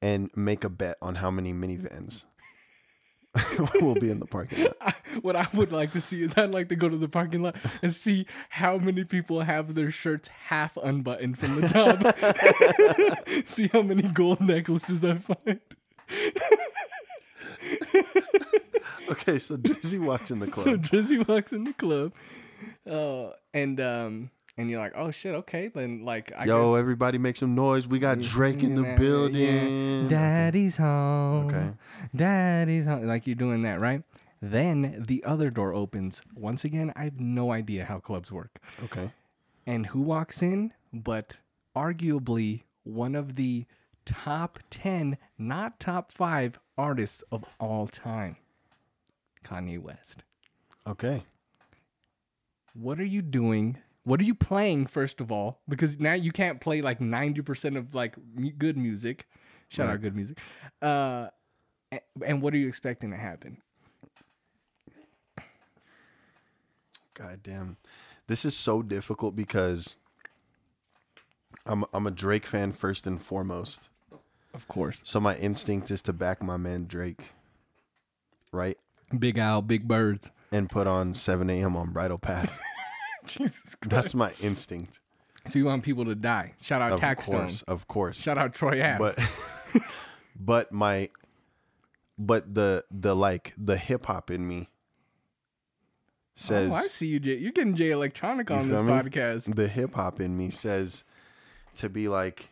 S1: and make a bet on how many minivans will be in the parking lot.
S2: what I would like to see is I'd like to go to the parking lot and see how many people have their shirts half unbuttoned from the top. see how many gold necklaces I find.
S1: Okay, so Drizzy walks in the club.
S2: So Drizzy walks in the club, uh, and um, and you're like, oh shit, okay, then like I
S1: Yo, everybody make some noise. We got Drake in the
S2: Yeah,
S1: building.
S2: Daddy's home.
S1: Okay.
S2: Daddy's home. Like you're doing that, right? Then the other door opens. Once again, I have no idea how clubs work.
S1: Okay.
S2: And who walks in? But arguably one of the top 10, not top five artists of all time Kanye West.
S1: Okay.
S2: What are you doing? What are you playing, first of all? Because now you can't play like 90% of like good music. Shout out good music. Uh, and what are you expecting to happen?
S1: God damn. This is so difficult because I'm I'm a Drake fan first and foremost.
S2: Of course.
S1: So my instinct is to back my man Drake. Right?
S2: Big Owl, Big Birds.
S1: And put on 7 a.m. on Bridle Path.
S2: Jesus Christ.
S1: That's my instinct.
S2: So you want people to die. Shout out
S1: Of
S2: Taxstone.
S1: course. Of course.
S2: Shout out Troy Ave.
S1: But but my but the the like the hip hop in me says
S2: oh, I see you, Jay. You're getting Jay Electronic on this
S1: me?
S2: podcast.
S1: the hip hop in me says to be like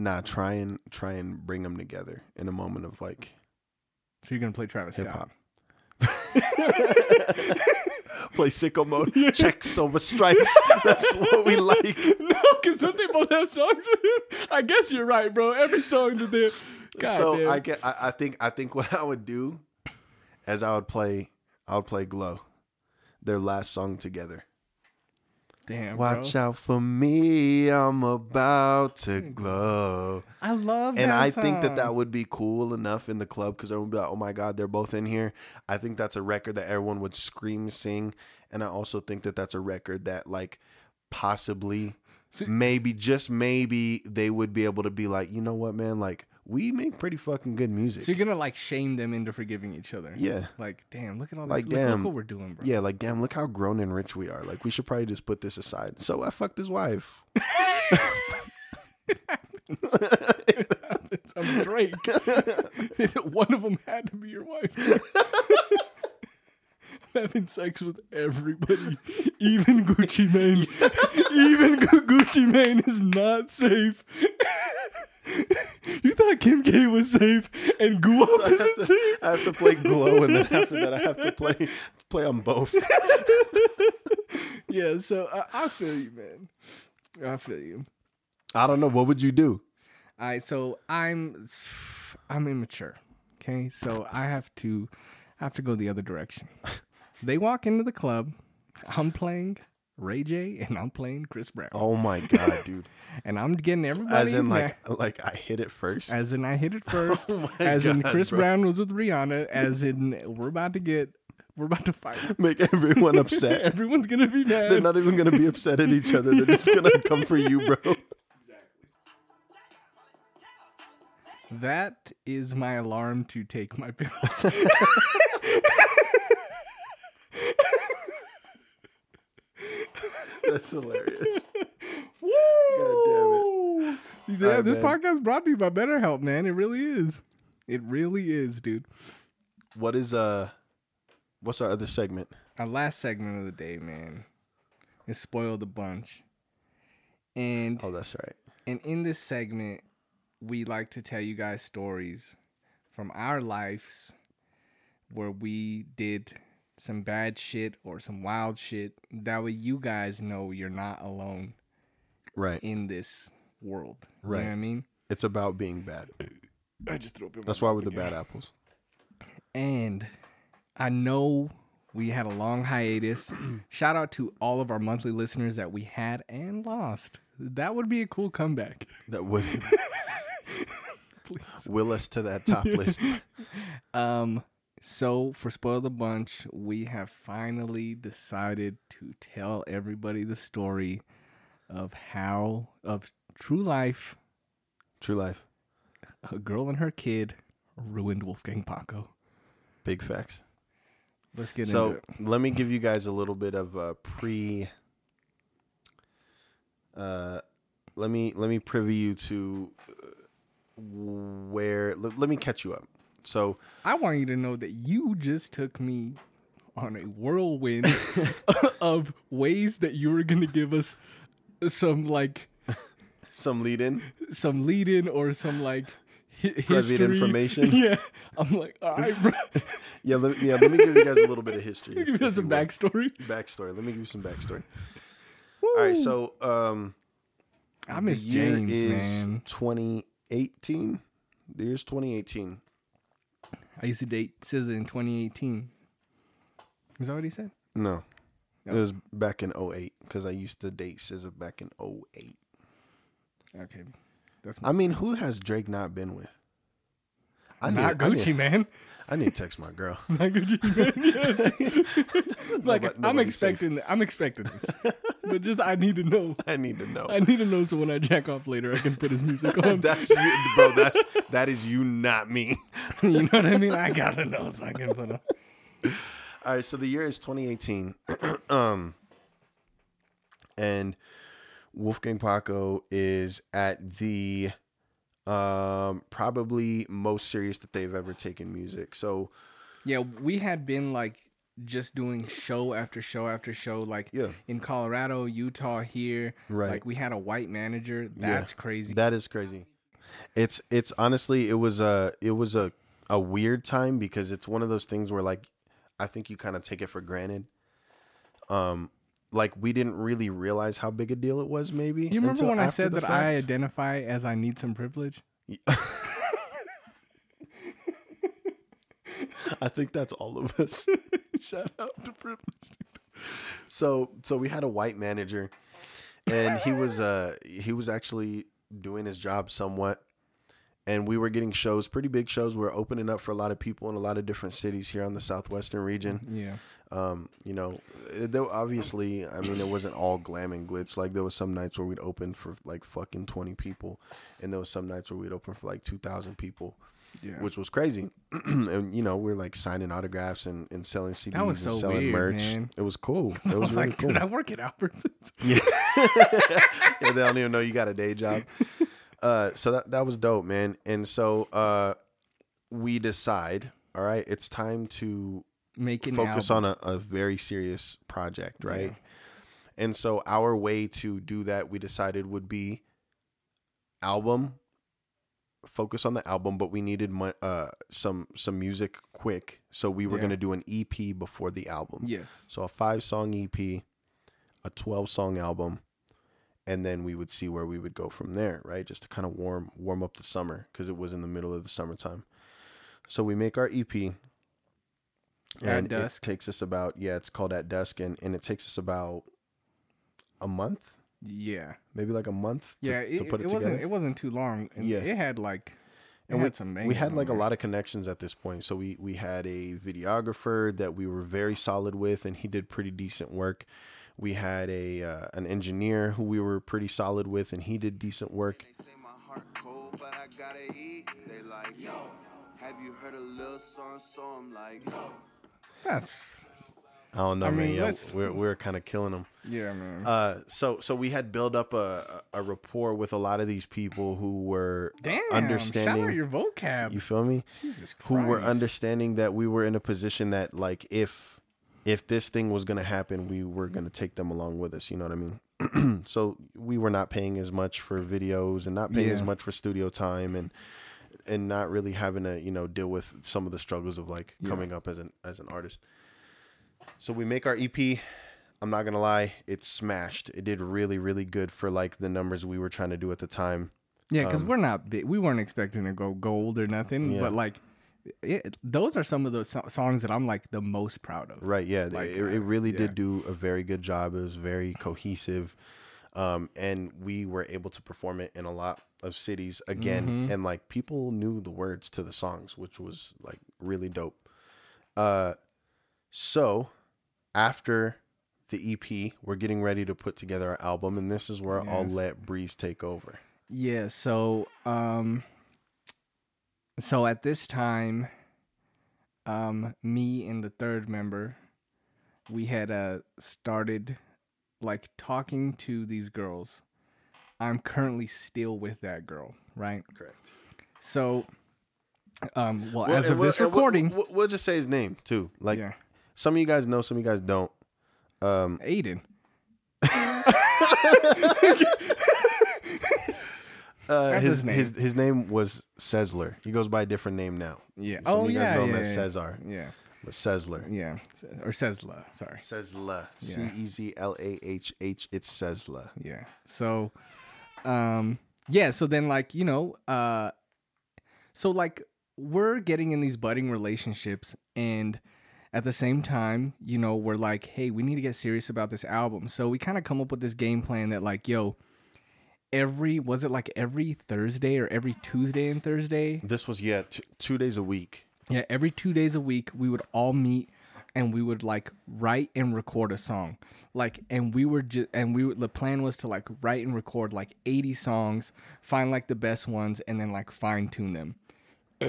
S1: nah try and try and bring them together in a moment of like
S2: So you're gonna play Travis
S1: hip hop. play sicko mode check silver stripes that's what we like
S2: no, because don't they both have songs with him? I guess you're right, bro. Every song that they God
S1: so i get I, I think i think what i would do as i would play i would play glow their last song together
S2: damn,
S1: watch
S2: bro.
S1: out for me i'm about to hmm. glow.
S2: I love
S1: and
S2: that And
S1: I think that that would be cool enough in the club because everyone would be like, "Oh my god, they're both in here." I think that's a record that everyone would scream, sing, and I also think that that's a record that like possibly,
S2: See-
S1: maybe just maybe they would be able to be like, you know what, man, like we make pretty fucking good music.
S2: So you're gonna like shame them into forgiving each other.
S1: Yeah.
S2: Like, damn, look at all
S1: Like,
S2: this. Look, look
S1: damn.
S2: what we're doing, bro.
S1: yeah, like damn, look how grown and rich we are. Like we should probably just put this aside. So I fucked his wife.
S2: it happens if I'm Drake. One of them had to be your wife. I'm having sex with everybody, even Gucci Mane. even Gucci Mane is not safe. you thought Kim K was safe and
S1: I have,
S2: isn't
S1: to,
S2: safe?
S1: I have to play Glow, and then after that, I have to play play on both.
S2: Yeah, so I, I feel you, man. I feel you.
S1: I don't know. What would you do?
S2: All right, so I'm I'm immature. Okay, so I have to I have to go the other direction. They walk into the club. I'm playing Ray J and I'm playing Chris Brown,
S1: Oh my god, dude!
S2: and I'm getting everybody
S1: As in,
S2: in
S1: like,
S2: there.
S1: like I hit it first.
S2: As in, I hit it oh first.
S1: Oh
S2: as in, Chris
S1: bro.
S2: Brown was with Rihanna. As in, we're about to get, we're about to fight.
S1: Make everyone upset.
S2: Everyone's gonna be mad.
S1: They're not even gonna be upset at each other. They're just gonna come for you, bro.
S2: That is my alarm to take my pills.
S1: That's hilarious.
S2: Woo! Yeah,
S1: Alright,
S2: this
S1: man.
S2: podcast brought to you by BetterHelp, man. It really is. It really is, dude.
S1: What is uh? What's our other segment?
S2: Our last segment of the day, man. is Spoil the Bunch. And
S1: Oh, that's right.
S2: and in this segment, we like to tell you guys stories from our lives where we did some bad shit or some wild shit. That way you guys know you're not alone
S1: Right.
S2: in this world. You
S1: Right.
S2: know what I mean?
S1: It's about being bad.
S2: I just threw up in my
S1: That's why we're the bad apples.
S2: And I know we had a long hiatus. Shout out to all of our monthly listeners that we had and lost. That would be a cool comeback.
S1: That would
S2: Please.
S1: will us to that top list.
S2: Um, so for Spoil the Bunch, we have finally decided to tell everybody the story of how of true life,
S1: True life.
S2: a girl and her kid ruined Wolfgang Paco.
S1: Big facts.
S2: Let's get into
S1: So let me give you guys a little bit of a pre. Uh, let me let me privy you to uh, where. Let, let me catch you up. So
S2: I want you to know that you just took me on a whirlwind of ways that you were going to give us some like
S1: some lead in.
S2: some lead in or some like
S1: Private
S2: history.
S1: information?
S2: Yeah, I'm like, all right, bro.
S1: Yeah, let, yeah. Let me give you guys a little bit of history.
S2: give some
S1: you will.
S2: backstory.
S1: backstory. Let me give you some backstory. All right, so um,
S2: I miss
S1: the year
S2: James,
S1: is
S2: man.
S1: 2018. The year's 2018.
S2: I used to date SZA in 2018. Is that what he said?
S1: No, it was back in 08 because I used to date SZA back in 08.
S2: Okay, that's
S1: I mean, who has Drake not been with? I
S2: not
S1: I
S2: Gucci,
S1: need,
S2: man.
S1: I need to text my girl.
S2: Not Gucci, man. Like
S1: Nobody-
S2: I'm
S1: nobody's safe.
S2: expecting, I'm expecting this, but just I need to know.
S1: I need to know.
S2: I need to know so when I jack off later, I can put his music on.
S1: That's you, bro. That's that is you, not me.
S2: you know what I mean? I gotta know so I can put on.
S1: All right, so the year is 2018. um and Wolfgang Paco is at the um probably most serious that they've ever taken music. So,
S2: Yeah, we had been like just doing show after show after show, like
S1: Yeah.
S2: in Colorado, Utah, here.
S1: Right.
S2: Like we had a white manager.
S1: Yeah.
S2: That's crazy.
S1: That is crazy. It's it's honestly it was a it was a a weird time because it's one of those things where like I think you kind of take it for granted. Um like we didn't really realize how big a deal it was maybe.
S2: you remember when I said that I identify as I need some privilege?
S1: I think that's all of us.
S2: Shout out to privilege.
S1: so so we had a white manager and he was uh he was actually doing his job somewhat and we were getting shows pretty big shows We are opening up for a lot of people in a lot of different cities here on the southwestern region
S2: Yeah.
S1: um you know it- there obviously i mean it wasn't all glam and glitz like there was some nights where we'd open for like fucking 20 people and there was some nights where we'd open for like 2000 people
S2: Yeah.
S1: which was crazy and you know we are like signing autographs and, and selling cds and
S2: so
S1: selling
S2: weird,
S1: merch
S2: man.
S1: it was cool it
S2: I
S1: was,
S2: was
S1: really
S2: like,
S1: cool
S2: dude, I work at Albertsons.
S1: yeah. yeah, they don't even know you got a day job. Uh, so that that was dope, man. And so uh, we decide, all right, it's time to
S2: Making
S1: focus
S2: album.
S1: on a, a very serious project, right? And so our way to do that, we decided would be album, focus on the album, but we needed uh, some some music quick, so we were
S2: Yeah.
S1: gonna do an EP before the album.
S2: Yes.
S1: So a five song EP, a 12 song album, and then we would see where we would go from there, right? Just to kind of warm warm up the summer because it was in the middle of the summertime. So we make our EP. And it takes us about yeah, it's called At Dusk and, and it takes us about a month,
S2: Yeah.
S1: maybe like a month to,
S2: Yeah.
S1: to
S2: It,
S1: put it,
S2: it
S1: together.
S2: wasn't. It wasn't too long. And
S1: Yeah.
S2: It had like. It
S1: And
S2: had some.
S1: we had like a lot of connections at this point. So we we had a videographer that we were very solid with, and he did pretty decent work. We had a uh, an engineer who we were pretty solid with, and he did decent work.
S4: They say my heart cold, but I gotta eat. They like, have you heard a little song? So I'm like, yo.
S2: That's.
S1: I don't know,
S2: I
S1: man.
S2: mean,
S1: Yeah, we're we're kind of killing them.
S2: Yeah, man.
S1: Uh, so so we had built up a a rapport with a lot of these people who were
S2: Damn.
S1: understanding.
S2: Shout out your vocab.
S1: you feel me?
S2: Jesus Christ.
S1: who were understanding that we were in a position that like if if this thing was gonna happen, we were gonna take them along with us. You know what I mean? so we were not paying as much for videos and not paying as much for studio time and and not really having to you know deal with some of the struggles of like coming up as an as an artist. So we make our EP. I'm not gonna lie, it smashed. It did really really good for like the numbers we were trying to do at the time.
S2: Yeah, because um, we're not big. We weren't expecting to go gold or nothing,
S1: Yeah.
S2: but like, it, those are some of those so- songs that I'm like the most proud of.
S1: Right. Yeah.
S2: Like,
S1: it, it really
S2: yeah.
S1: did do a very good job. It was very cohesive. Um, and we were able to perform it in a lot of cities again.
S2: Mm-hmm.
S1: And like people knew the words to the songs, which was like really dope. Uh, so after the EP, we're getting ready to put together our album. And this is where I'll let Breeze take over.
S2: Yeah. So, um, so at this time, um, me and the third member, we had uh started like talking to these girls. I'm currently still with that girl, right?
S1: Correct.
S2: So, um, well,
S1: Well,
S2: as of
S1: we'll-
S2: this recording,
S1: we'll, we'll just say his name too. Like
S2: yeah,
S1: some of you guys know, some of you guys don't. Um,
S2: Aiden.
S1: Uh,
S2: That's
S1: his,
S2: his name.
S1: his his name was Cezler. He goes by a different name now.
S2: Yeah.
S1: Some
S2: oh
S1: of you guys
S2: yeah,
S1: know
S2: yeah,
S1: him as
S2: yeah.
S1: Cesar,
S2: Yeah.
S1: but Cezler.
S2: Yeah. Or Cesla. Sorry.
S1: Cesla. C
S2: Yeah.
S1: E Z L A H H. It's Cesla.
S2: Yeah. So, um, yeah. So then, like, you know, uh, so like we're getting in these budding relationships, and at the same time, you know, we're like, hey, we need to get serious about this album. So we kind of come up with this game plan that, like, yo, every was it like every Thursday or every Tuesday and Thursday?
S1: This was yeah, t- two days a week.
S2: Yeah, every two days a week we would all meet and we would like write and record a song. Like, and we were just, and we, would- the plan was to like write and record like 80 songs, find like the best ones, and then like fine tune them.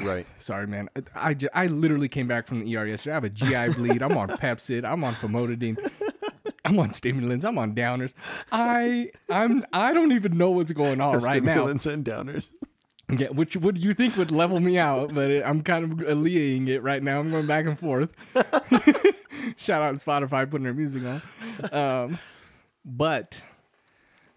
S1: Right.
S2: Sorry, man. I, I, ju- I literally came back from the ER yesterday. I have a GI bleed. I'm on Pepcid. I'm on famotidine. I'm on stimulants. I'm on downers. I I'm I don't even know what's going on right now.
S1: Stimulants and downers.
S2: Yeah, which would you think would level me out, but it, I'm kind of alleviating it right now. I'm going back and forth. Shout out to Spotify putting their music on. Um, but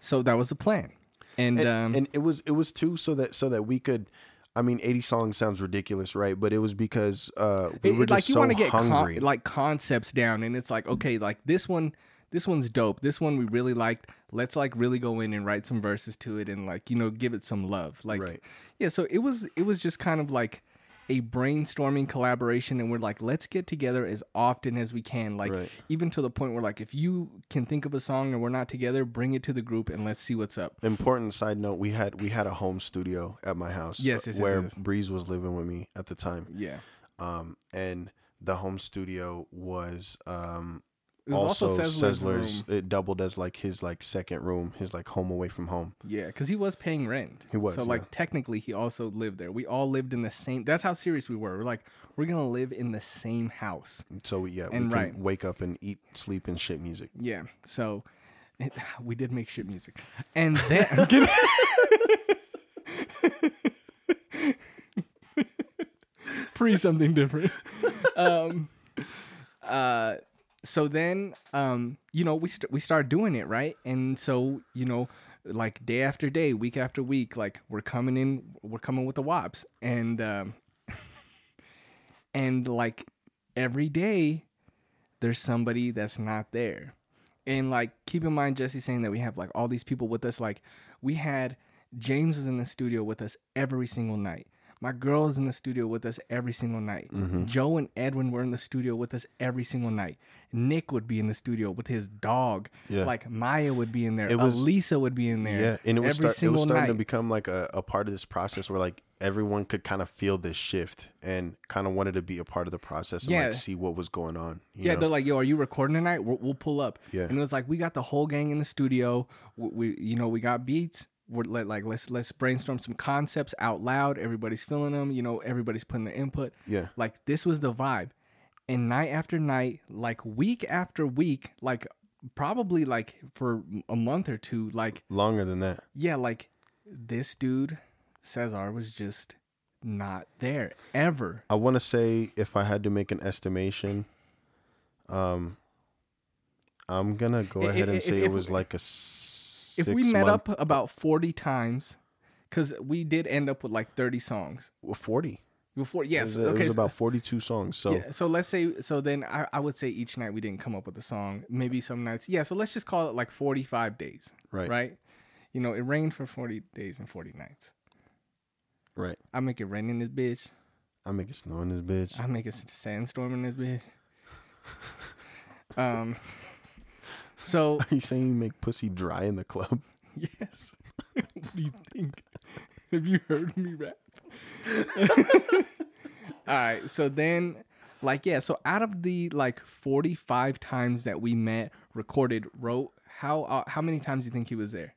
S2: so that was the plan, and,
S1: And,
S2: um,
S1: and it was it was too so that so that we could. I mean, eighty songs sounds ridiculous, right? But it was because uh, we
S2: it-
S1: were
S2: it-
S1: just
S2: like you
S1: so
S2: want to get con-
S1: hungry.
S2: like concepts down, and it's like okay, like this one, this one's dope. This one we really liked. Let's like really go in and write some verses to it, and like you know give it some love. Like
S1: Right.
S2: yeah, so it was it was just kind of like a brainstorming collaboration and we're like let's get together as often as we can like
S1: Right.
S2: even to the point where like if you can think of a song and we're not together bring it to the group and let's see what's up
S1: Important side note: we had we had a home studio at my house.
S2: Yes, yes, yes,
S1: where
S2: yes.
S1: Breeze was living with me at the time.
S2: yeah
S1: Um, and the home studio was um
S2: it was
S1: also,
S2: also, room.
S1: It doubled as like his like second room, his like home away from home.
S2: Yeah, because he was paying rent.
S1: He was,
S2: So like
S1: yeah.
S2: technically, he also lived there. We all lived in the same. That's how serious we were. We're like, we're gonna live in the same house.
S1: So yeah, we
S2: And
S1: can
S2: right.
S1: wake up and eat, sleep, and shit music.
S2: Yeah. So it, we did make shit music, and then pre something different. Um. Uh. So then, um, you know, we st- we start doing it right, and so you know, like day after day, week after week, like we're coming in, we're coming with the wops, and um, and like every day, there's somebody that's not there. And like keep in mind Jesse saying that we have like all these people with us. Like we had James was in the studio with us every single night. My girl is in the studio with us every single night.
S1: Mm-hmm.
S2: Joe and Edwin were in the studio with us every single night. Nick would be in the studio with his dog.
S1: Yeah.
S2: Like Maya would be in there.
S1: It was-
S2: Elisa would be in there.
S1: Yeah, and it was
S2: every
S1: start, it
S2: single
S1: was starting
S2: night.
S1: to become like a, a part of this process where like everyone could kind of feel this shift and kind of wanted to be a part of the process and
S2: Yeah.
S1: like see what was going on. you
S2: Yeah,
S1: know?
S2: they're like, "Yo, are you recording tonight? We'll, we'll pull up."
S1: Yeah.
S2: and it was like we got the whole gang in the studio. We, we you know, we got beats. We're let, like let's let's brainstorm some concepts out loud. Everybody's feeling them. You know, everybody's putting their input.
S1: Yeah.
S2: like this was the vibe. And night after night, like week after week, like probably like for a month or two, like
S1: longer than that.
S2: yeah, like this dude Cesar was just not there ever.
S1: I want to say if I had to make an estimation, Um, I'm gonna go ahead and
S2: if-
S1: say it was like a.
S2: If we met
S1: month-
S2: up about 40 times because we did end up with like 30 songs
S1: well, forty.
S2: before yes
S1: was, it
S2: okay
S1: was about forty-two songs. So
S2: yeah, so let's say so then I, I would say each night we didn't come up with a song maybe some nights yeah so let's just call it like 45 days
S1: right,
S2: right you know it rained for 40 days and 40 nights
S1: right.
S2: i make it rain in this bitch
S1: I make it snow in this bitch.
S2: i make s- sandstorm in this bitch um so
S1: Are you saying you make pussy dry in the club?
S2: Yes. what do you think? Have you heard me rap? All right. So then, like, yeah. So out of the like forty-five times that we met, recorded, wrote, how uh, how many times do you think he was there?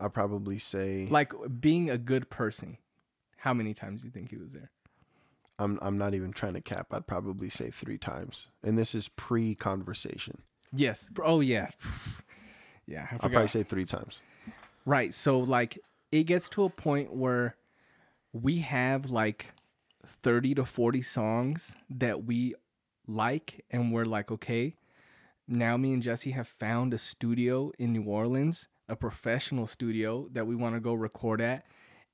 S1: I probably say
S2: Like being a good person, how many times do you think he was there?
S1: I'm I'm not even trying to cap. I'd probably say three times, and this is pre-conversation.
S2: Yes. Oh yeah. Yeah. I
S1: I'll probably say three times.
S2: Right. So like it gets to a point where we have like 30 to 40 songs that we like and we're like, okay, now me and Jesse have found a studio in New Orleans, a professional studio that we want to go record at.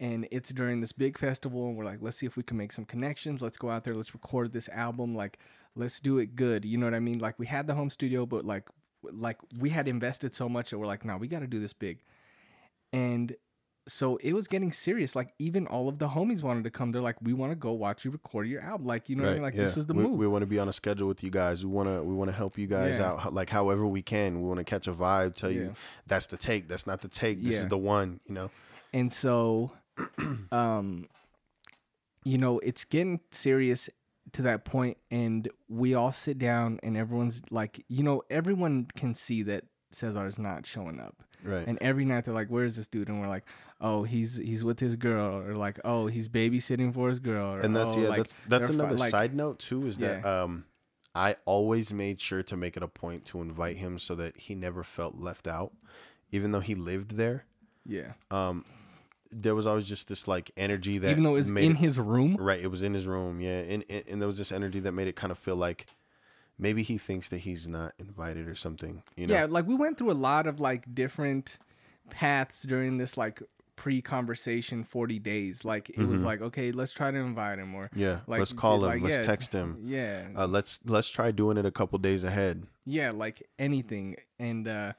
S2: And it's during this big festival, and we're like, let's see if we can make some connections. Let's go out there, let's record this album. Like, let's do it good. You know what I mean? Like, we had the home studio, but like, like we had invested so much that we're like, no, we got to do this big. And so it was getting serious. Like even all of the homies wanted to come. They're like, we want to go watch you record your album. Like you know what I mean? Like this
S1: yeah.
S2: was the
S1: we,
S2: move.
S1: We want to be on a schedule with you guys. We want to we want to help you guys
S2: Yeah.
S1: out like however we can. We want to catch a vibe, tell
S2: Yeah.
S1: you that's the take, that's not the take. This is the one, you know.
S2: And so, um, you know, it's getting serious to that point, and we all sit down, and everyone's like, you know, everyone can see that Cesar is not showing up.
S1: Right.
S2: And every night they're like, "Where's this dude?" And we're like, "Oh, he's he's with his girl," or like, "Oh, he's babysitting for his girl." Or,
S1: and that's
S2: "Oh,
S1: yeah,
S2: like,
S1: that's that's
S2: fi-
S1: another
S2: like-
S1: side note too is that um I always made sure to make it a point to invite him so that he never felt left out. Even though he lived there,
S2: Yeah,
S1: um there was always just this like energy that
S2: even though it's in
S1: it-
S2: his room.
S1: Right, it was in his room, yeah, and, and and there was this energy that made it kind of feel like maybe he thinks that he's not invited or something. You know,
S2: Yeah, like we went through a lot of like different paths during this like pre-conversation 40 days. Like it was like, okay, let's try to invite him or
S1: yeah.
S2: like
S1: let's call him.
S2: like,
S1: let's
S2: yeah,
S1: text him.
S2: Yeah.
S1: Uh, let's let's try doing it a couple days ahead.
S2: yeah, like anything and uh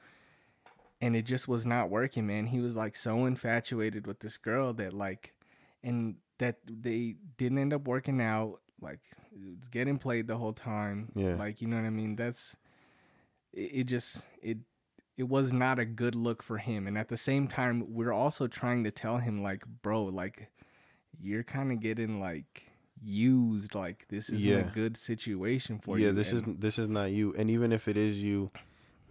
S2: and it just was not working, man. He was like so infatuated with this girl that like and that they didn't end up working out like getting played the whole time.
S1: Yeah.
S2: Like, you know what I mean? That's it, it just it it was not a good look for him. And at the same time, we're also trying to tell him like, bro, like you're kind of getting like used like this isn't a good situation for
S1: yeah,
S2: you.
S1: Yeah,
S2: this
S1: is this is not you. And even if it is you,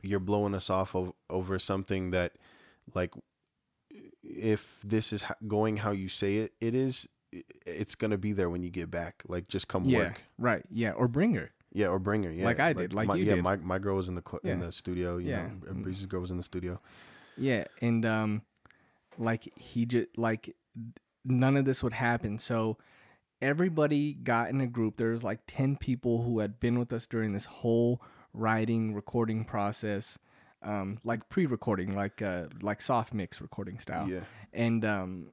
S1: you're blowing us off of, over something that, like, if this is going how you say it, it is. It's gonna be there when you get back. Like, just come
S2: yeah,
S1: work.
S2: right. Yeah, or bring her.
S1: Yeah, or bring her. Yeah,
S2: Like I did, like
S1: my,
S2: you
S1: yeah,
S2: did.
S1: my my girl was in the cl- in the studio. You
S2: Yeah.
S1: know, Breeze's girl was in the studio.
S2: Yeah, and um, like he just like none of this would happen. So everybody got in a group. There was like ten people who had been with us during this whole writing recording process, um, like pre-recording, like uh, like soft mix recording style.
S1: Yeah.
S2: and um,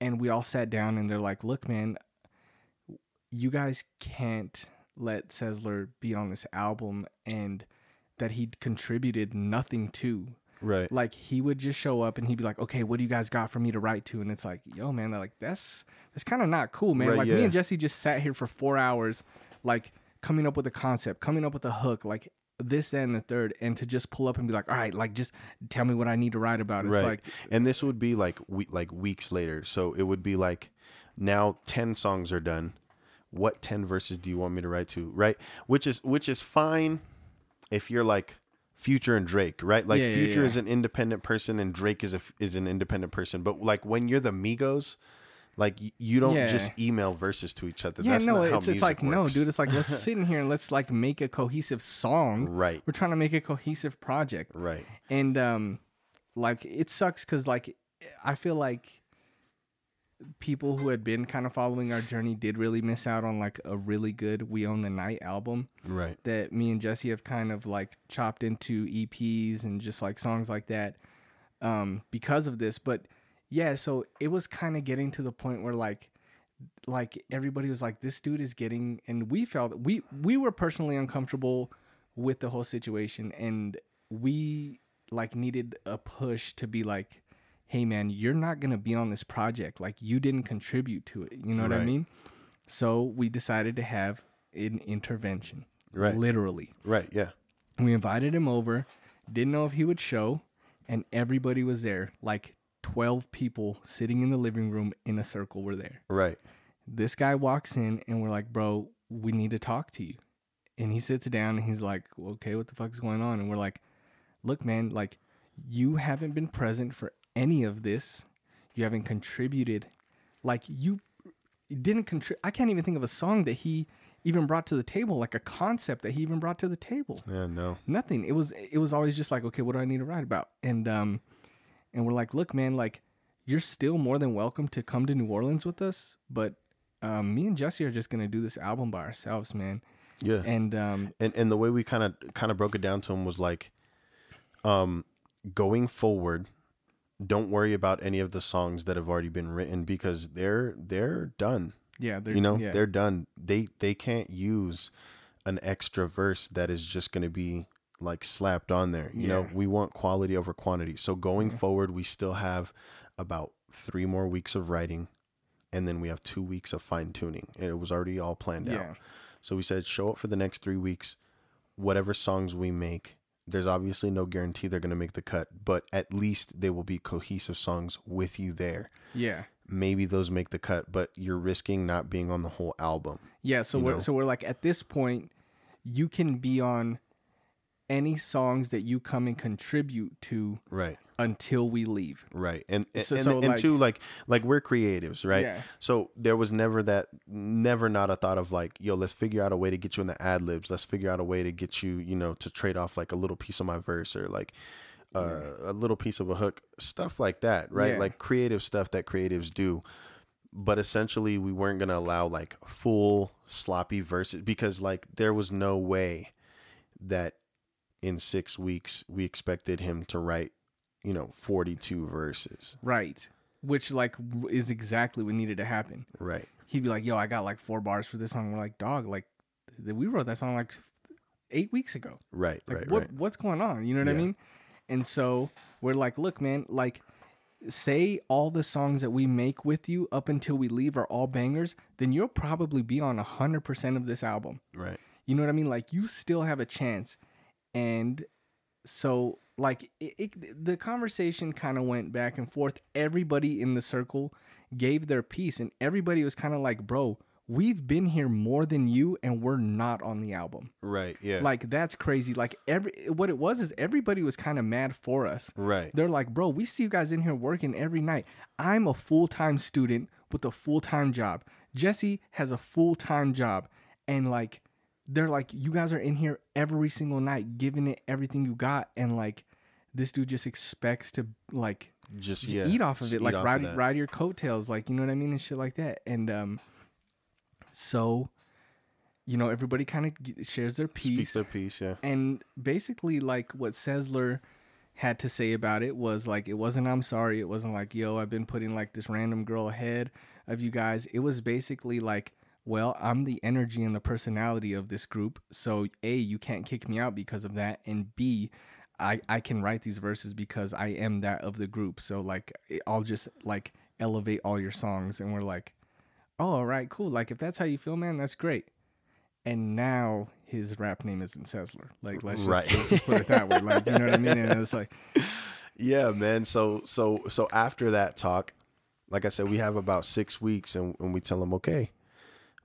S2: and we all sat down and they're like, "Look, man, you guys can't let Cezler be on this album and." That he contributed nothing to
S1: Right.
S2: like he would just show up and he'd be like, "Okay, what do you guys got for me to write to?" And it's like, "Yo, man, they're like that's that's kind of not cool, man."
S1: Right,
S2: like me and Jesse just sat here for four hours, like coming up with a concept, coming up with a hook, like this, that, and the third, and to just pull up and be like, "All right, like just tell me what I need to write about." It's
S1: right.
S2: like,
S1: and this would be like we- like weeks later. So it would be like now 10 songs are done. What 10 verses do you want me to write to? Right? Which is which is fine if you're like Future and Drake, right? Like
S2: Yeah, yeah,
S1: Future
S2: yeah.
S1: is an independent person and Drake is a is an independent person. But like when you're the Migos, like you don't
S2: Yeah.
S1: just email verses to each other.
S2: yeah,
S1: That's
S2: no,
S1: not how
S2: it's it's like no, dude. It's like let's sit in here and let's like make a cohesive song.
S1: Right.
S2: We're trying to make a cohesive project.
S1: Right.
S2: and um like it sucks because like i feel like people who had been kind of following our journey did really miss out on like a really good We Own the Night album
S1: Right.
S2: that me and Jesse have kind of like chopped into EPs and just like songs like that um because of this but yeah so it was kind of getting to the point where like like everybody was like this dude is getting and we felt we we were personally uncomfortable with the whole situation and we like needed a push to be like hey man you're not going to be on this project like you didn't contribute to it you know what i mean so we decided to have an intervention
S1: Right.
S2: literally
S1: Right. Yeah.
S2: we invited him over didn't know if he would show and everybody was there like 12 people sitting in the living room in a circle were there
S1: Right.
S2: this guy walks in and we're like, bro, we need to talk to you. And he sits down and he's like, okay, what the fuck is going on? And we're like, look, man, like you haven't been present for any of this. You haven't contributed. Like you didn't contribute. I can't even think of a song that he even brought to the table, like a concept that he even brought to the table
S1: Yeah. No.
S2: nothing. It was it was always just like, okay, what do I need to write about? And um and we're like, look, man, like you're still more than welcome to come to New Orleans with us, but um me and Jesse are just gonna do this album by ourselves, man.
S1: Yeah.
S2: And um
S1: and and the way we kind of kind of broke it down to him was like um going forward don't worry about any of the songs that have already been written because they're they're done
S2: yeah, they're
S1: you know
S2: yeah,
S1: they're done they they can't use an extra verse that is just going to be like slapped on there you know we want quality over quantity so going mm-hmm. forward we still have about 3 more weeks of writing and then we have 2 weeks of fine tuning and it was already all planned
S2: yeah.
S1: out so we said show up for the next 3 weeks whatever songs we make there's obviously no guarantee they're going to make the cut but at least they will be cohesive songs with you there
S2: Yeah.
S1: maybe those make the cut, but you're risking not being on the whole album.
S2: Yeah, so we're
S1: know?
S2: so we're like at this point you can be on any songs that you come and contribute to
S1: Right.
S2: until we leave.
S1: Right. And and,
S2: So-
S1: and,
S2: so,
S1: and
S2: like-
S1: two, like like we're creatives, right?
S2: Yeah.
S1: So there was never that never not a thought of like, yo, let's figure out a way to get you in the ad libs. Let's figure out a way to get you, you know, to trade off like a little piece of my verse or like uh, a little piece of a hook, stuff like that, right?
S2: Yeah.
S1: Like creative stuff that creatives do. But essentially, we weren't gonna allow like full sloppy verses because like there was no way that in six weeks we expected him to write, you know, forty two verses.
S2: Right. Which like is exactly what needed to happen.
S1: Right.
S2: he'd be like, "Yo, I got like four bars for this song." We're like, "Dog, like we wrote that song like eight weeks ago.
S1: Right.
S2: Like,
S1: right.
S2: what
S1: right.
S2: what's going on? You know what I mean?" And so we're like, "Look, man, like." Say all the songs that we make with you up until we leave are all bangers, then you'll probably be on hundred percent of this album.
S1: Right.
S2: You know what I mean? Like you still have a chance. And so like it, it, the conversation kind of went back and forth. Everybody in the circle gave their piece and everybody was kind of like, "Bro, we've been here more than you and we're not on the album."
S1: Right. Yeah.
S2: Like that's crazy. Like every what it was is everybody was kind of mad for us.
S1: Right.
S2: They're like, "Bro, we see you guys in here working every night. I'm a full-time student with a full-time job. Jesse has a full-time job." And like they're like, "You guys are in here every single night giving it everything you got and like this dude just expects to like
S1: Just,
S2: just
S1: yeah.
S2: eat off of it, like ride ride your coattails, like you know what I mean, and shit like that. And um, so, you know, everybody kind of shares their piece,
S1: their piece. Yeah.
S2: and basically, like what Cezler had to say about it was like, it wasn't I'm sorry, it wasn't like yo, I've been putting like this random girl ahead of you guys. It was basically like. Well, I'm the energy and the personality of this group. So, A, you can't kick me out because of that. And B, I, I can write these verses because I am that of the group. So like eh, I'll just like elevate all your songs and we're like, oh all right, cool. Like if that's how you feel, man, that's great. And now his rap name isn't Cezler. Like let's just,
S1: Right.
S2: let's just put it that way. Like you know what I mean? And it's like
S1: Yeah, man. So so so after that talk, like I said, we have about six weeks, and, and we tell them, okay,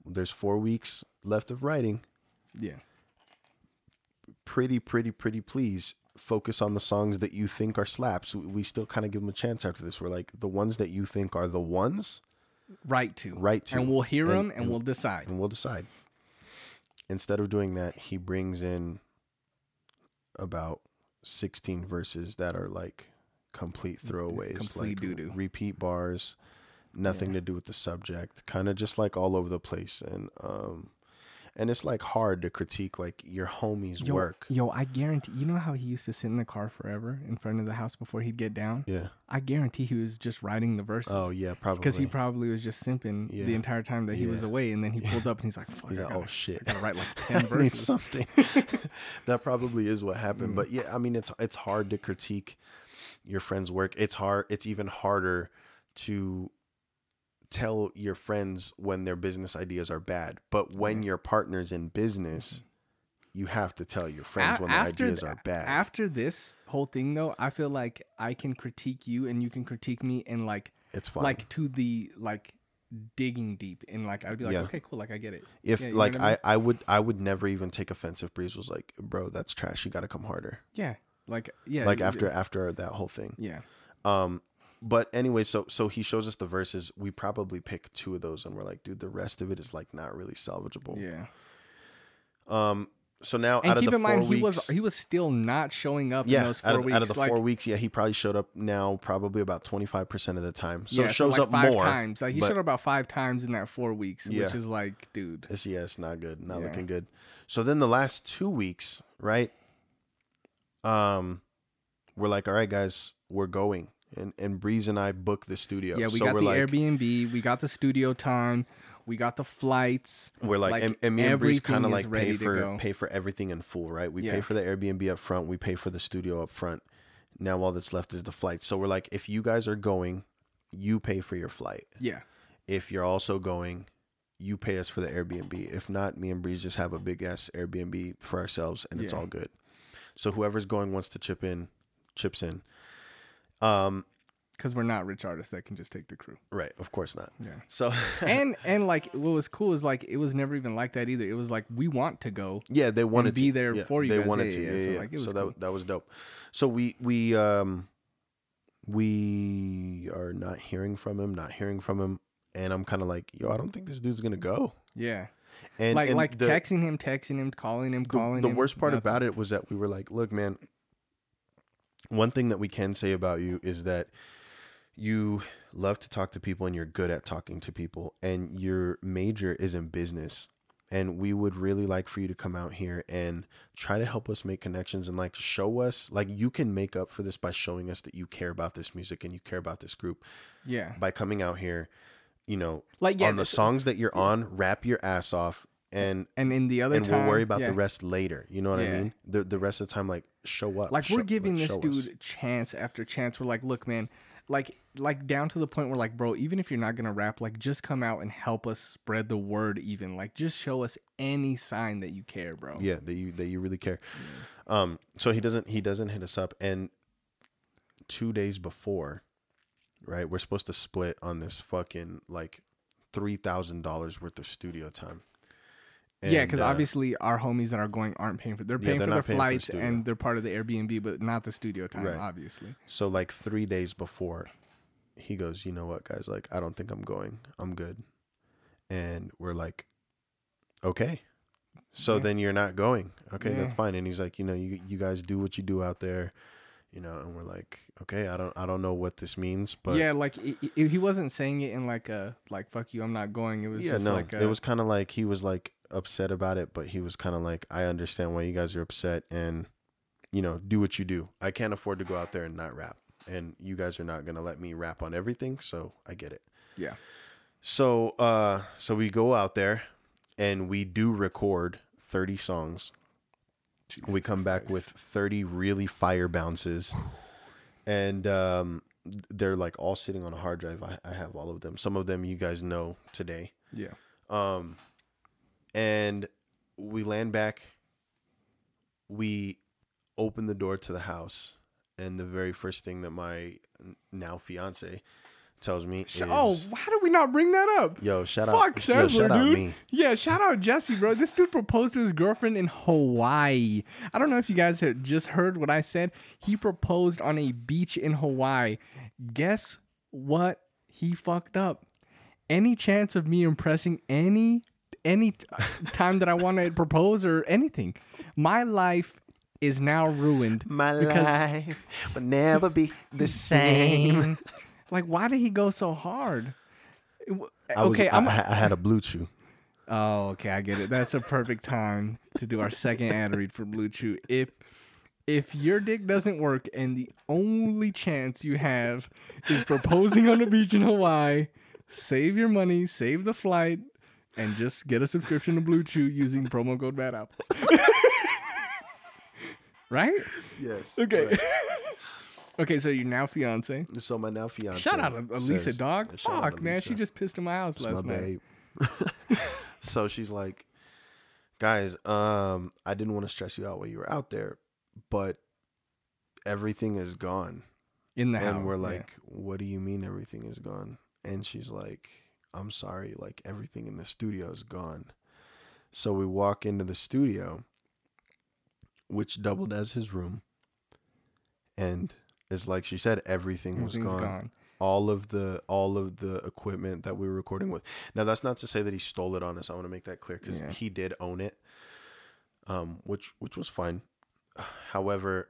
S1: there's four weeks left of writing.
S2: yeah.
S1: Pretty, pretty, pretty. Please focus on the songs that you think are slaps. We- still kind of give them a chance after this. We're like the ones that you think are the ones,
S2: Right to.
S1: Right to.
S2: And we'll hear
S1: And-
S2: them and,
S1: and-
S2: we'll decide.
S1: and we'll decide. Instead of doing that, he brings in about 16 verses that are like complete throwaways,
S2: complete
S1: like
S2: doo-doo.
S1: repeat bars nothing to do with the subject, kind of just like all over the place, and um, and it's like hard to critique like your homies'
S2: Yo,
S1: work.
S2: Yo, I guarantee. You know how he used to sit in the car forever in front of the house before he'd get down.
S1: Yeah.
S2: I guarantee he was just writing the verses.
S1: Oh yeah, probably.
S2: Because he probably was just simping
S1: Yeah.
S2: the entire time that he was away, and then he pulled up and he's like, "Fuck,
S1: He's like,
S2: gotta,
S1: oh shit.
S2: I gotta write like ten
S1: I need
S2: verses."
S1: something. that probably is what happened.
S2: Mm.
S1: But yeah, I mean, it's it's hard to critique your friend's work. It's hard. It's even harder to tell your friends when their business ideas are bad. But when your partner's in business, you have to tell your friends
S2: A-
S1: when their ideas
S2: th-
S1: are bad.
S2: After this whole thing, though, I feel like I can critique you and you can critique me, and like,
S1: it's fine.
S2: like to the like digging deep, and like I'd be like,
S1: Yeah.
S2: okay, cool, like I get it.
S1: if
S2: Yeah,
S1: like
S2: I
S1: I? I would I would never even take offense if Breeze was like, bro, that's trash. You got to come harder.
S2: yeah, like yeah,
S1: like after after that whole thing.
S2: yeah,
S1: Um, but anyway, so so he shows us the verses. We probably pick two of those, and we're like, dude, the rest of it is like not really salvageable.
S2: yeah.
S1: Um. So now
S2: And
S1: out of
S2: keep
S1: the
S2: in
S1: four
S2: mind,
S1: weeks,
S2: he was he was still not showing up
S1: yeah,
S2: in those four
S1: out of,
S2: weeks.
S1: out of the
S2: like,
S1: four weeks, yeah, he probably showed up now, probably about twenty five percent of the time. So
S2: yeah,
S1: it shows
S2: like
S1: up
S2: five
S1: more
S2: times. Like he
S1: but
S2: showed up about five times in that four weeks,
S1: Yeah.
S2: which is like, dude.
S1: It's, yeah, it's not good, not
S2: Yeah.
S1: looking good. So then the last two weeks, right? Um, we're like, all right, guys, we're going, and and Breeze and I book the studio.
S2: Yeah, we
S1: so
S2: got the
S1: like,
S2: Airbnb, we got the studio time, we got the flights.
S1: We're like,
S2: Like,
S1: and, and me and Breeze kind of like pay for pay for everything in full, right? We pay for the Airbnb up front, we pay for the studio up front. Now all that's left is the flight. So we're like, if you guys are going, you pay for your flight.
S2: Yeah,
S1: If you're also going, you pay us for the Airbnb. If not, me and Breeze just have a big ass Airbnb for ourselves, and it's all good. So whoever's going wants to chip in, chips in. Um,
S2: because we're not rich artists that can just take the crew.
S1: right? Of course not.
S2: Yeah.
S1: So
S2: and and like what was cool is like it was never even like that either. It was like we want to go.
S1: Yeah, they wanted
S2: be
S1: to be
S2: there
S1: Yeah,
S2: for you
S1: They
S2: guys.
S1: wanted
S2: Yeah,
S1: to.
S2: yeah,
S1: Yeah,
S2: so, like, it
S1: so
S2: was
S1: that
S2: cool.
S1: that was dope. So we we um we are not hearing from him, not hearing from him, and I'm kind of like, yo, I don't think this dude's gonna go.
S2: Yeah,
S1: And
S2: like
S1: and
S2: like
S1: the,
S2: texting him, texting him, calling him,
S1: the,
S2: calling
S1: the
S2: him.
S1: worst part
S2: nothing.
S1: about it was that we were like, look, man. One thing that we can say about you is that you love to talk to people and you're good at talking to people and your major is in business. And we would really like for you to come out here and try to help us make connections and like show us like you can make up for this by showing us that you care about this music and you care about this group
S2: yeah,
S1: by coming out here you know
S2: Like, yeah,
S1: on the songs that you're on rap your ass off and
S2: and in the other
S1: and
S2: time,
S1: we'll worry about
S2: yeah.
S1: the rest later you know what i mean? The the rest of the time like show up
S2: like
S1: show-
S2: we're giving this dude
S1: us.
S2: chance after chance. We're like look man like like down to the point where like bro even if you're not gonna rap like just come out and help us spread the word even like just show us any sign that you care bro.
S1: Yeah that you that you really care. Um so he doesn't he doesn't hit us up and two days before right we're supposed to split on this fucking like three thousand dollars worth of studio time
S2: yeah because
S1: uh,
S2: obviously our homies that are going aren't paying for they're
S1: Yeah,
S2: paying
S1: they're
S2: for their
S1: paying for the
S2: flights and they're part of the airbnb but not the studio time
S1: Right.
S2: obviously.
S1: So like three days before he goes you know what guys? Like i don't think i'm going. I'm good. And we're like okay. So
S2: Yeah.
S1: then you're not going. Okay that's fine. And he's like you know you, you guys do what you do out there you know and we're like okay i don't i don't know what this means but
S2: yeah like i i he wasn't saying it in like a like fuck you i'm not going it was
S1: yeah
S2: just
S1: no
S2: like a,
S1: it was kind of like he was like upset about it but he was kind of like i understand why you guys are upset and you know do what you do. I can't afford to go out there and not rap and you guys are not gonna let me rap on everything so i get it.
S2: Yeah.
S1: So uh so we go out there and we do record 30 songs. We
S2: Jesus
S1: come back with 30 really fire bounces and um they're like all sitting on a hard drive. I, I have all of them. Some of them you guys know today.
S2: Yeah.
S1: Um, and we land back. We open the door to the house, and the very first thing that my now fiance tells me
S2: Sh- oh,
S1: is,
S2: oh how did we not bring that up
S1: "Yo, shout
S2: Fuck
S1: out, yo,
S2: Sandler,
S1: shout out
S2: dude.
S1: me."
S2: Yeah, shout out Jesse, bro. This dude proposed to his girlfriend in Hawaii. I don't know if you guys have just heard what I said. He proposed on a beach in Hawaii. Guess what? He fucked up. Any chance of me impressing any any time that I want to propose or anything, my life is now ruined.
S1: My life will never be the same.
S2: Like, why did he go so hard?
S1: I was,
S2: okay,
S1: I,
S2: I'm.
S1: I, I had a BlueChew.
S2: Oh, okay, I get it. That's a perfect time to do our second ad read for BlueChew. If if your dick doesn't work and the only chance you have is proposing on the beach in Hawaii, save your money, save the flight, and just get a subscription to BlueChew using promo code Bad Apples. right?
S1: Yes.
S2: Okay. okay, so you're now fiance.
S1: So my now fiance.
S2: Shout out to Elisa,
S1: says-
S2: dog. Fuck, man, she just pissed in my house
S1: It's
S2: last
S1: my
S2: night.
S1: babe. so she's like, guys, um, I didn't want to stress you out while you were out there, but everything is gone.
S2: In the house.
S1: and we're
S2: yeah.
S1: like, what do you mean everything is gone? And she's like, I'm sorry, like everything in the studio is gone. So we walk into the studio, which doubled as his room. And it's like she said, everything was gone.
S2: gone.
S1: All of the all of the equipment that we were recording with. Now that's not to say that he stole it on us. I want to make that clear because
S2: Yeah.
S1: he did own it, um, which which was fine. However,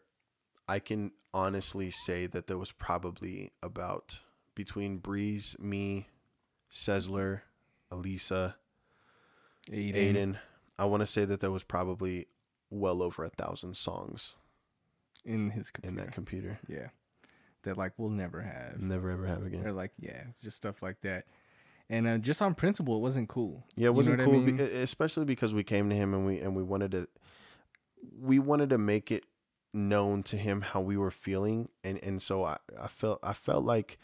S1: I can honestly say that there was probably about between Breeze, me, Cezler, Elisa,
S2: Aiden.
S1: Aiden. I want to say that there was probably well over a thousand songs
S2: in his computer.
S1: in that computer.
S2: Yeah. That like we'll never have.
S1: Never ever have again.
S2: They're like, yeah, just stuff like that. And uh, just on principle, it wasn't cool.
S1: Yeah, it wasn't
S2: what I
S1: cool,
S2: mean?
S1: be- e- especially because we came to him and we and we wanted to we wanted to make it known to him how we were feeling, and and so I I felt I felt like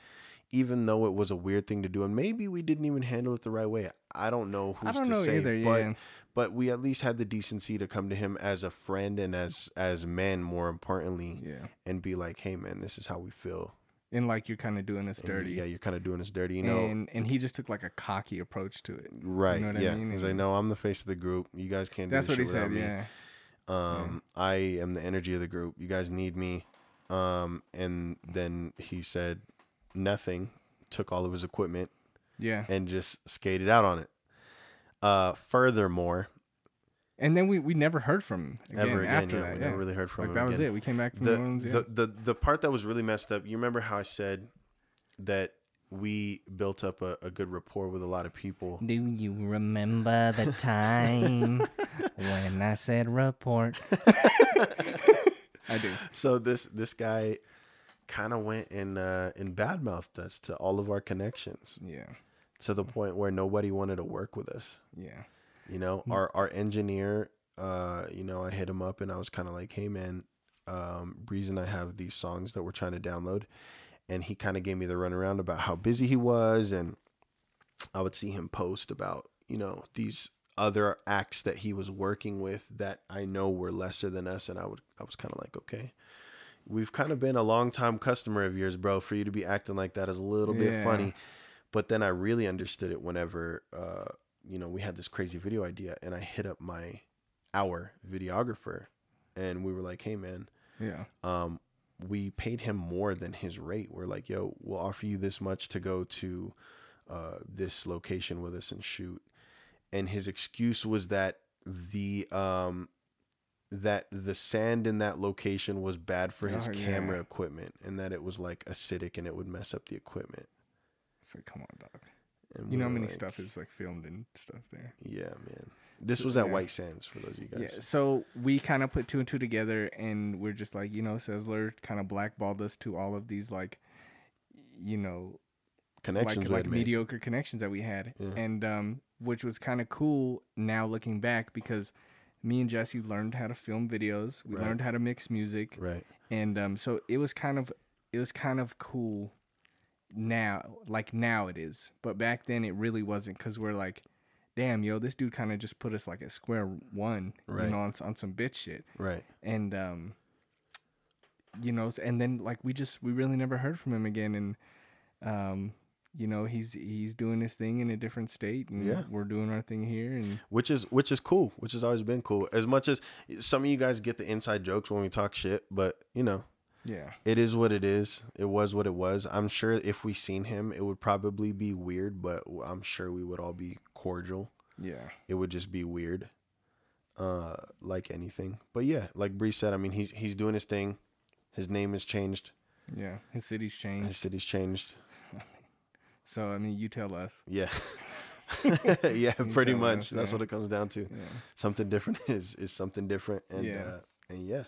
S1: even though it was a weird thing to do, and maybe we didn't even handle it the right way. I don't know who's
S2: I don't
S1: to
S2: know
S1: say,
S2: either.
S1: but
S2: Yeah.
S1: but we at least had the decency to come to him as a friend and as as men, more importantly,
S2: Yeah.
S1: and be like, hey man, this is how we feel.
S2: And like you're kind of doing us
S1: And
S2: dirty.
S1: yeah, you're kind of doing us dirty, you know.
S2: and and he just took like a cocky approach to it.
S1: Right.
S2: know what I
S1: yeah.
S2: mean?
S1: He's like,
S2: And-
S1: no, I'm the face of the group. You guys can't do
S2: That's
S1: this
S2: what he said.
S1: me.
S2: Yeah.
S1: Um, I am the energy of the group. You guys need me. Um, and then he said nothing, took all of his equipment
S2: Yeah.
S1: and just skated out on it. Uh, furthermore,
S2: And then we we never heard from him again
S1: ever again,
S2: after
S1: yeah,
S2: that.
S1: we
S2: yeah.
S1: never really heard from
S2: like
S1: him
S2: that was
S1: again.
S2: it. We came back from
S1: the,
S2: New Orleans. Yeah.
S1: the, the the part that was really messed up. You remember how I said that we built up a, a good rapport with a lot of people.
S5: Do you remember the time when I said report?
S2: I do.
S1: So this this guy kind of went and uh, and badmouthed us to all of our connections
S2: Yeah.
S1: to the point where nobody wanted to work with us.
S2: Yeah.
S1: You know, our our engineer, uh, you know, I hit him up and I was kind of like, "Hey, man, um, Breeze and I have these songs that we're trying to download," and he kind of gave me the runaround about how busy he was, and I would see him post about you know these other acts that he was working with that I know were lesser than us, and I would I was kind of like, okay. We've kind of been a long time customer of yours, bro. For you to be acting like that is a little bit funny. But then I really understood it whenever uh, you know, we had this crazy video idea and I hit up my our videographer and we were like, "Hey man,
S2: Yeah.
S1: um we paid him more than his rate. We're like, "Yo, we'll offer you this much to go to uh this location with us and shoot." And his excuse was that the um that the sand in that location was bad for his
S2: Oh, yeah.
S1: camera equipment and that it was like acidic and it would mess up the equipment.
S2: It's like, come on, dog.
S1: And
S2: You know how many
S1: like,
S2: stuff is like filmed and stuff there.
S1: Yeah, man. This
S2: So-
S1: was at
S2: yeah.
S1: White Sands for those of you
S2: Yeah.
S1: guys.
S2: So we kind of put two and two together, and we're just like, you know, Cezler kind of blackballed us to all of these like, you know,
S1: Connections
S2: like like
S1: made.
S2: mediocre connections that we had,
S1: Yeah.
S2: and um, which was kind of cool now looking back because me and Jesse learned how to film videos. We
S1: Right.
S2: learned how to mix music,
S1: Right.
S2: and um, so it was kind of it was kind of cool now like now it is but back then it really wasn't because we're like damn yo this dude kind of just put us like at square one
S1: Right.
S2: you know on, on some bitch shit
S1: Right.
S2: and um you know and then like we just we really never heard from him again and um you know he's he's doing his thing in a different state and
S1: Yeah.
S2: we're doing our thing here and
S1: Which is which is cool. Which has always been cool. As much as some of you guys get the inside jokes when we talk shit, but you know,
S2: yeah
S1: it is what it is. It was what it was. I'm sure if we seen him, it would probably be weird, but I'm sure we would all be cordial.
S2: yeah
S1: It would just be weird. Uh like anything. But yeah, like Bree said, I mean he's he's doing his thing. His name has changed.
S2: yeah his city's changed.
S1: His city's changed.
S2: So I mean, you tell us.
S1: Yeah. yeah, pretty much.
S2: us,
S1: That's
S2: yeah.
S1: what it comes down to.
S2: Yeah.
S1: Something different is is something different, and
S2: Yeah.
S1: uh, and yeah,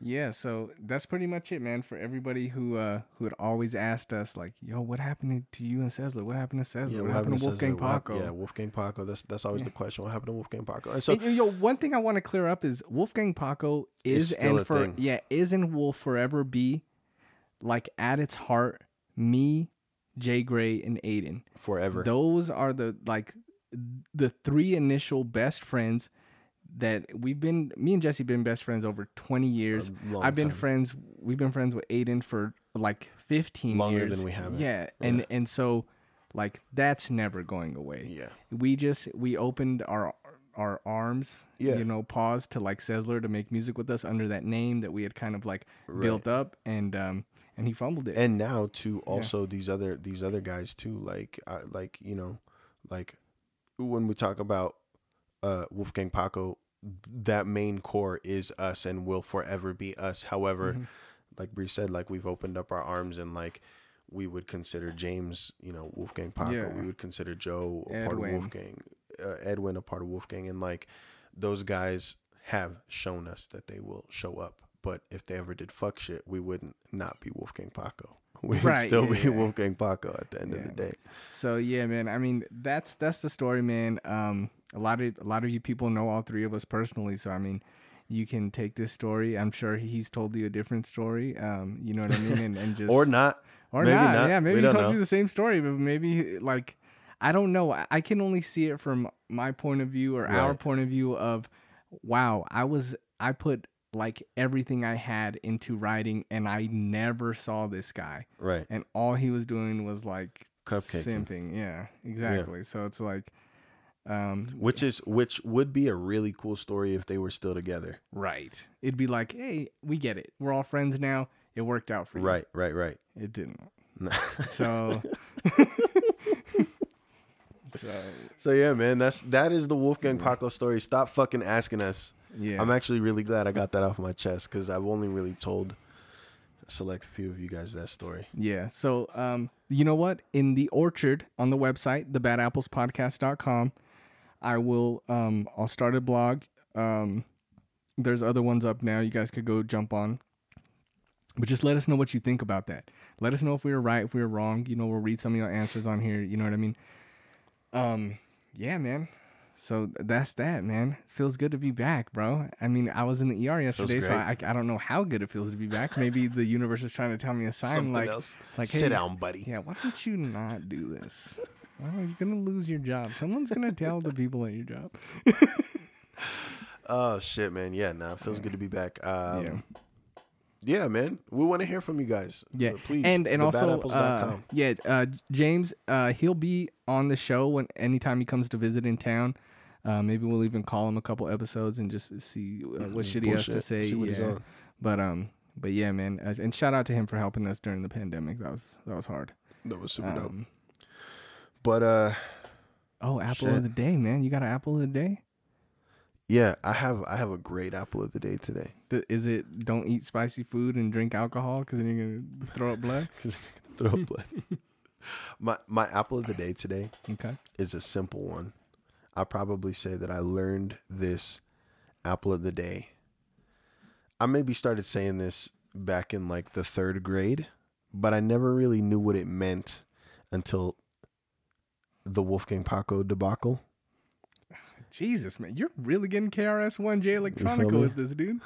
S2: Yeah, so that's pretty much it, man. For everybody who uh who had always asked us, like, "Yo, what happened to you and Cezler? What happened to Cezler?
S1: yeah.
S2: what, happened to Wolfgang
S1: Cesar? What
S2: Paco?"
S1: Yeah, Wolfgang Paco. That's that's always the question. What happened to Wolfgang Paco? And so
S2: And, yo, one thing I want to clear up is Wolfgang Paco is and for
S1: thing.
S2: yeah is and will forever be, like at its heart, me, Jay Gray, and Aiden.
S1: forever.
S2: Those are the like the three initial best friends that we've been. Me and Jesse been best friends over twenty years. I've been
S1: time.
S2: friends. We've been friends with Aiden for like fifteen
S1: Longer
S2: years.
S1: than we have it.
S2: Yeah, and and so like that's never going away.
S1: Yeah.
S2: we just we opened our our arms.
S1: Yeah.
S2: you know, paused to like Cezler to make music with us under that name that we had kind of like built up, and um and he fumbled it.
S1: and now to also these other these other guys too like like you know like when we talk about uh wolfgang paco that main core is us and will forever be us however
S2: Mm-hmm.
S1: like Bree said like we've opened up our arms and like we would consider james you know wolfgang paco
S2: Yeah.
S1: we would consider joe a part of wolfgang uh, edwin a part of wolfgang and like those guys have shown us that they will show up but if they ever did fuck shit, we wouldn't not be Wolfgang Paco. We would
S2: Right,
S1: still
S2: yeah,
S1: be
S2: yeah.
S1: Wolfgang Paco at the end of the day.
S2: So yeah, man. I mean, that's that's the story, man. Um, a lot of a lot of you people know all three of us personally, so I mean, you can take this story. I'm sure he's told you a different story. Um, you know what I mean, and, and just
S1: Or not.
S2: or
S1: maybe
S2: not.
S1: not.
S2: Yeah,
S1: We
S2: maybe he told
S1: know.
S2: you the same story, but maybe like I don't know. I- I can only see it from my point of view or our point of view of wow, I was I put like everything I had into writing and I never saw this guy.
S1: Right.
S2: And all he was doing was like
S1: Cupcaking.
S2: simping. Yeah, exactly. So it's like um
S1: Which is which would be a really cool story if they were still together.
S2: right. It'd be like, "Hey, we get it. We're all friends now. It worked out for you."
S1: Right, right, right.
S2: It didn't.
S1: No.
S2: So So
S1: so yeah, man, that's that is the Wolfgang Paco story. Stop fucking asking us.
S2: Yeah.
S1: I'm actually really glad I got that off my chest because I've only really told a select few of you guys that story.
S2: Yeah. So, um, you know what? In the orchard on the website, thebadapplespodcast.com, I will, um, I'll start a blog. Um, there's other ones up now. You guys could go jump on. But just let us know what you think about that. Let us know if we were right, if we were wrong. You know, we'll read some of your answers on here. You know what I mean? Um, yeah, man. So that's that, man. It feels good to be back, bro. I mean, I was in the ER yesterday, so I, I don't know how good it feels to be back. Maybe the universe is trying to tell me a sign,
S1: Something
S2: like,
S1: else.
S2: like,
S1: Sit down, buddy.
S2: Yeah, why don't you not do this? Well, you're gonna lose your job. Someone's gonna tell the people at your job.
S1: Oh shit, man. Yeah, nah, it feels good to be back. Um,
S2: Yeah.
S1: yeah. man. We want to hear from you guys.
S2: Yeah,
S1: Uh, please.
S2: and and also, uh, yeah, uh, James, uh, he'll be on the show when anytime he comes to visit in town. Uh, maybe we'll even call him a couple episodes and just see uh, what shit he has to say.
S1: See what he's
S2: yeah. But um, but yeah, man, uh, and shout out to him for helping us during the pandemic. That was that was hard.
S1: That was super dope.
S2: Um,
S1: But uh,
S2: oh, apple
S1: Shit.
S2: of the day, man! You got an apple of the day?
S1: yeah, I have I have a great apple of the day today.
S2: Th- Is it don't eat spicy food and drink alcohol because then you're gonna throw up blood?
S1: Because Throw up blood. my my apple of the day today
S2: Okay.
S1: is a simple one. I probably say that I learned this apple of the day. I maybe started saying this back in like the third grade, but I never really knew what it meant until the Wolfgang Paco debacle.
S2: Jesus, man, you're really getting KRS One
S1: Jay
S2: Electronica with this, dude.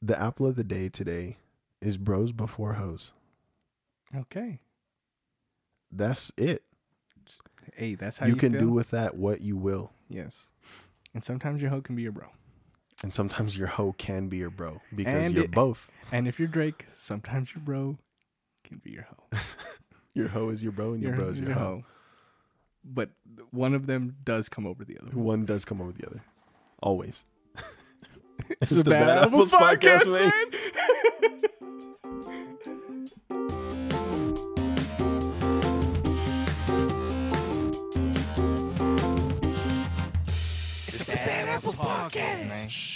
S1: The apple of the day today is bros before hoes.
S2: Okay.
S1: That's it.
S2: Hey, that's how
S1: You,
S2: you,
S1: can
S2: feel?
S1: do with that what you will.
S2: Yes. And sometimes your hoe can be your bro.
S1: And sometimes your hoe can be your bro because
S2: And
S1: you're
S2: it-
S1: both.
S2: And if you're Drake, sometimes your bro can be your hoe.
S1: Your hoe is your bro and your, bro is your, hoe.
S2: But one of them does come over the other. one.
S1: Does come over the other. Always.
S2: It's
S1: the Bad Apples Podcast, man.
S3: The Bad Apples Podcast.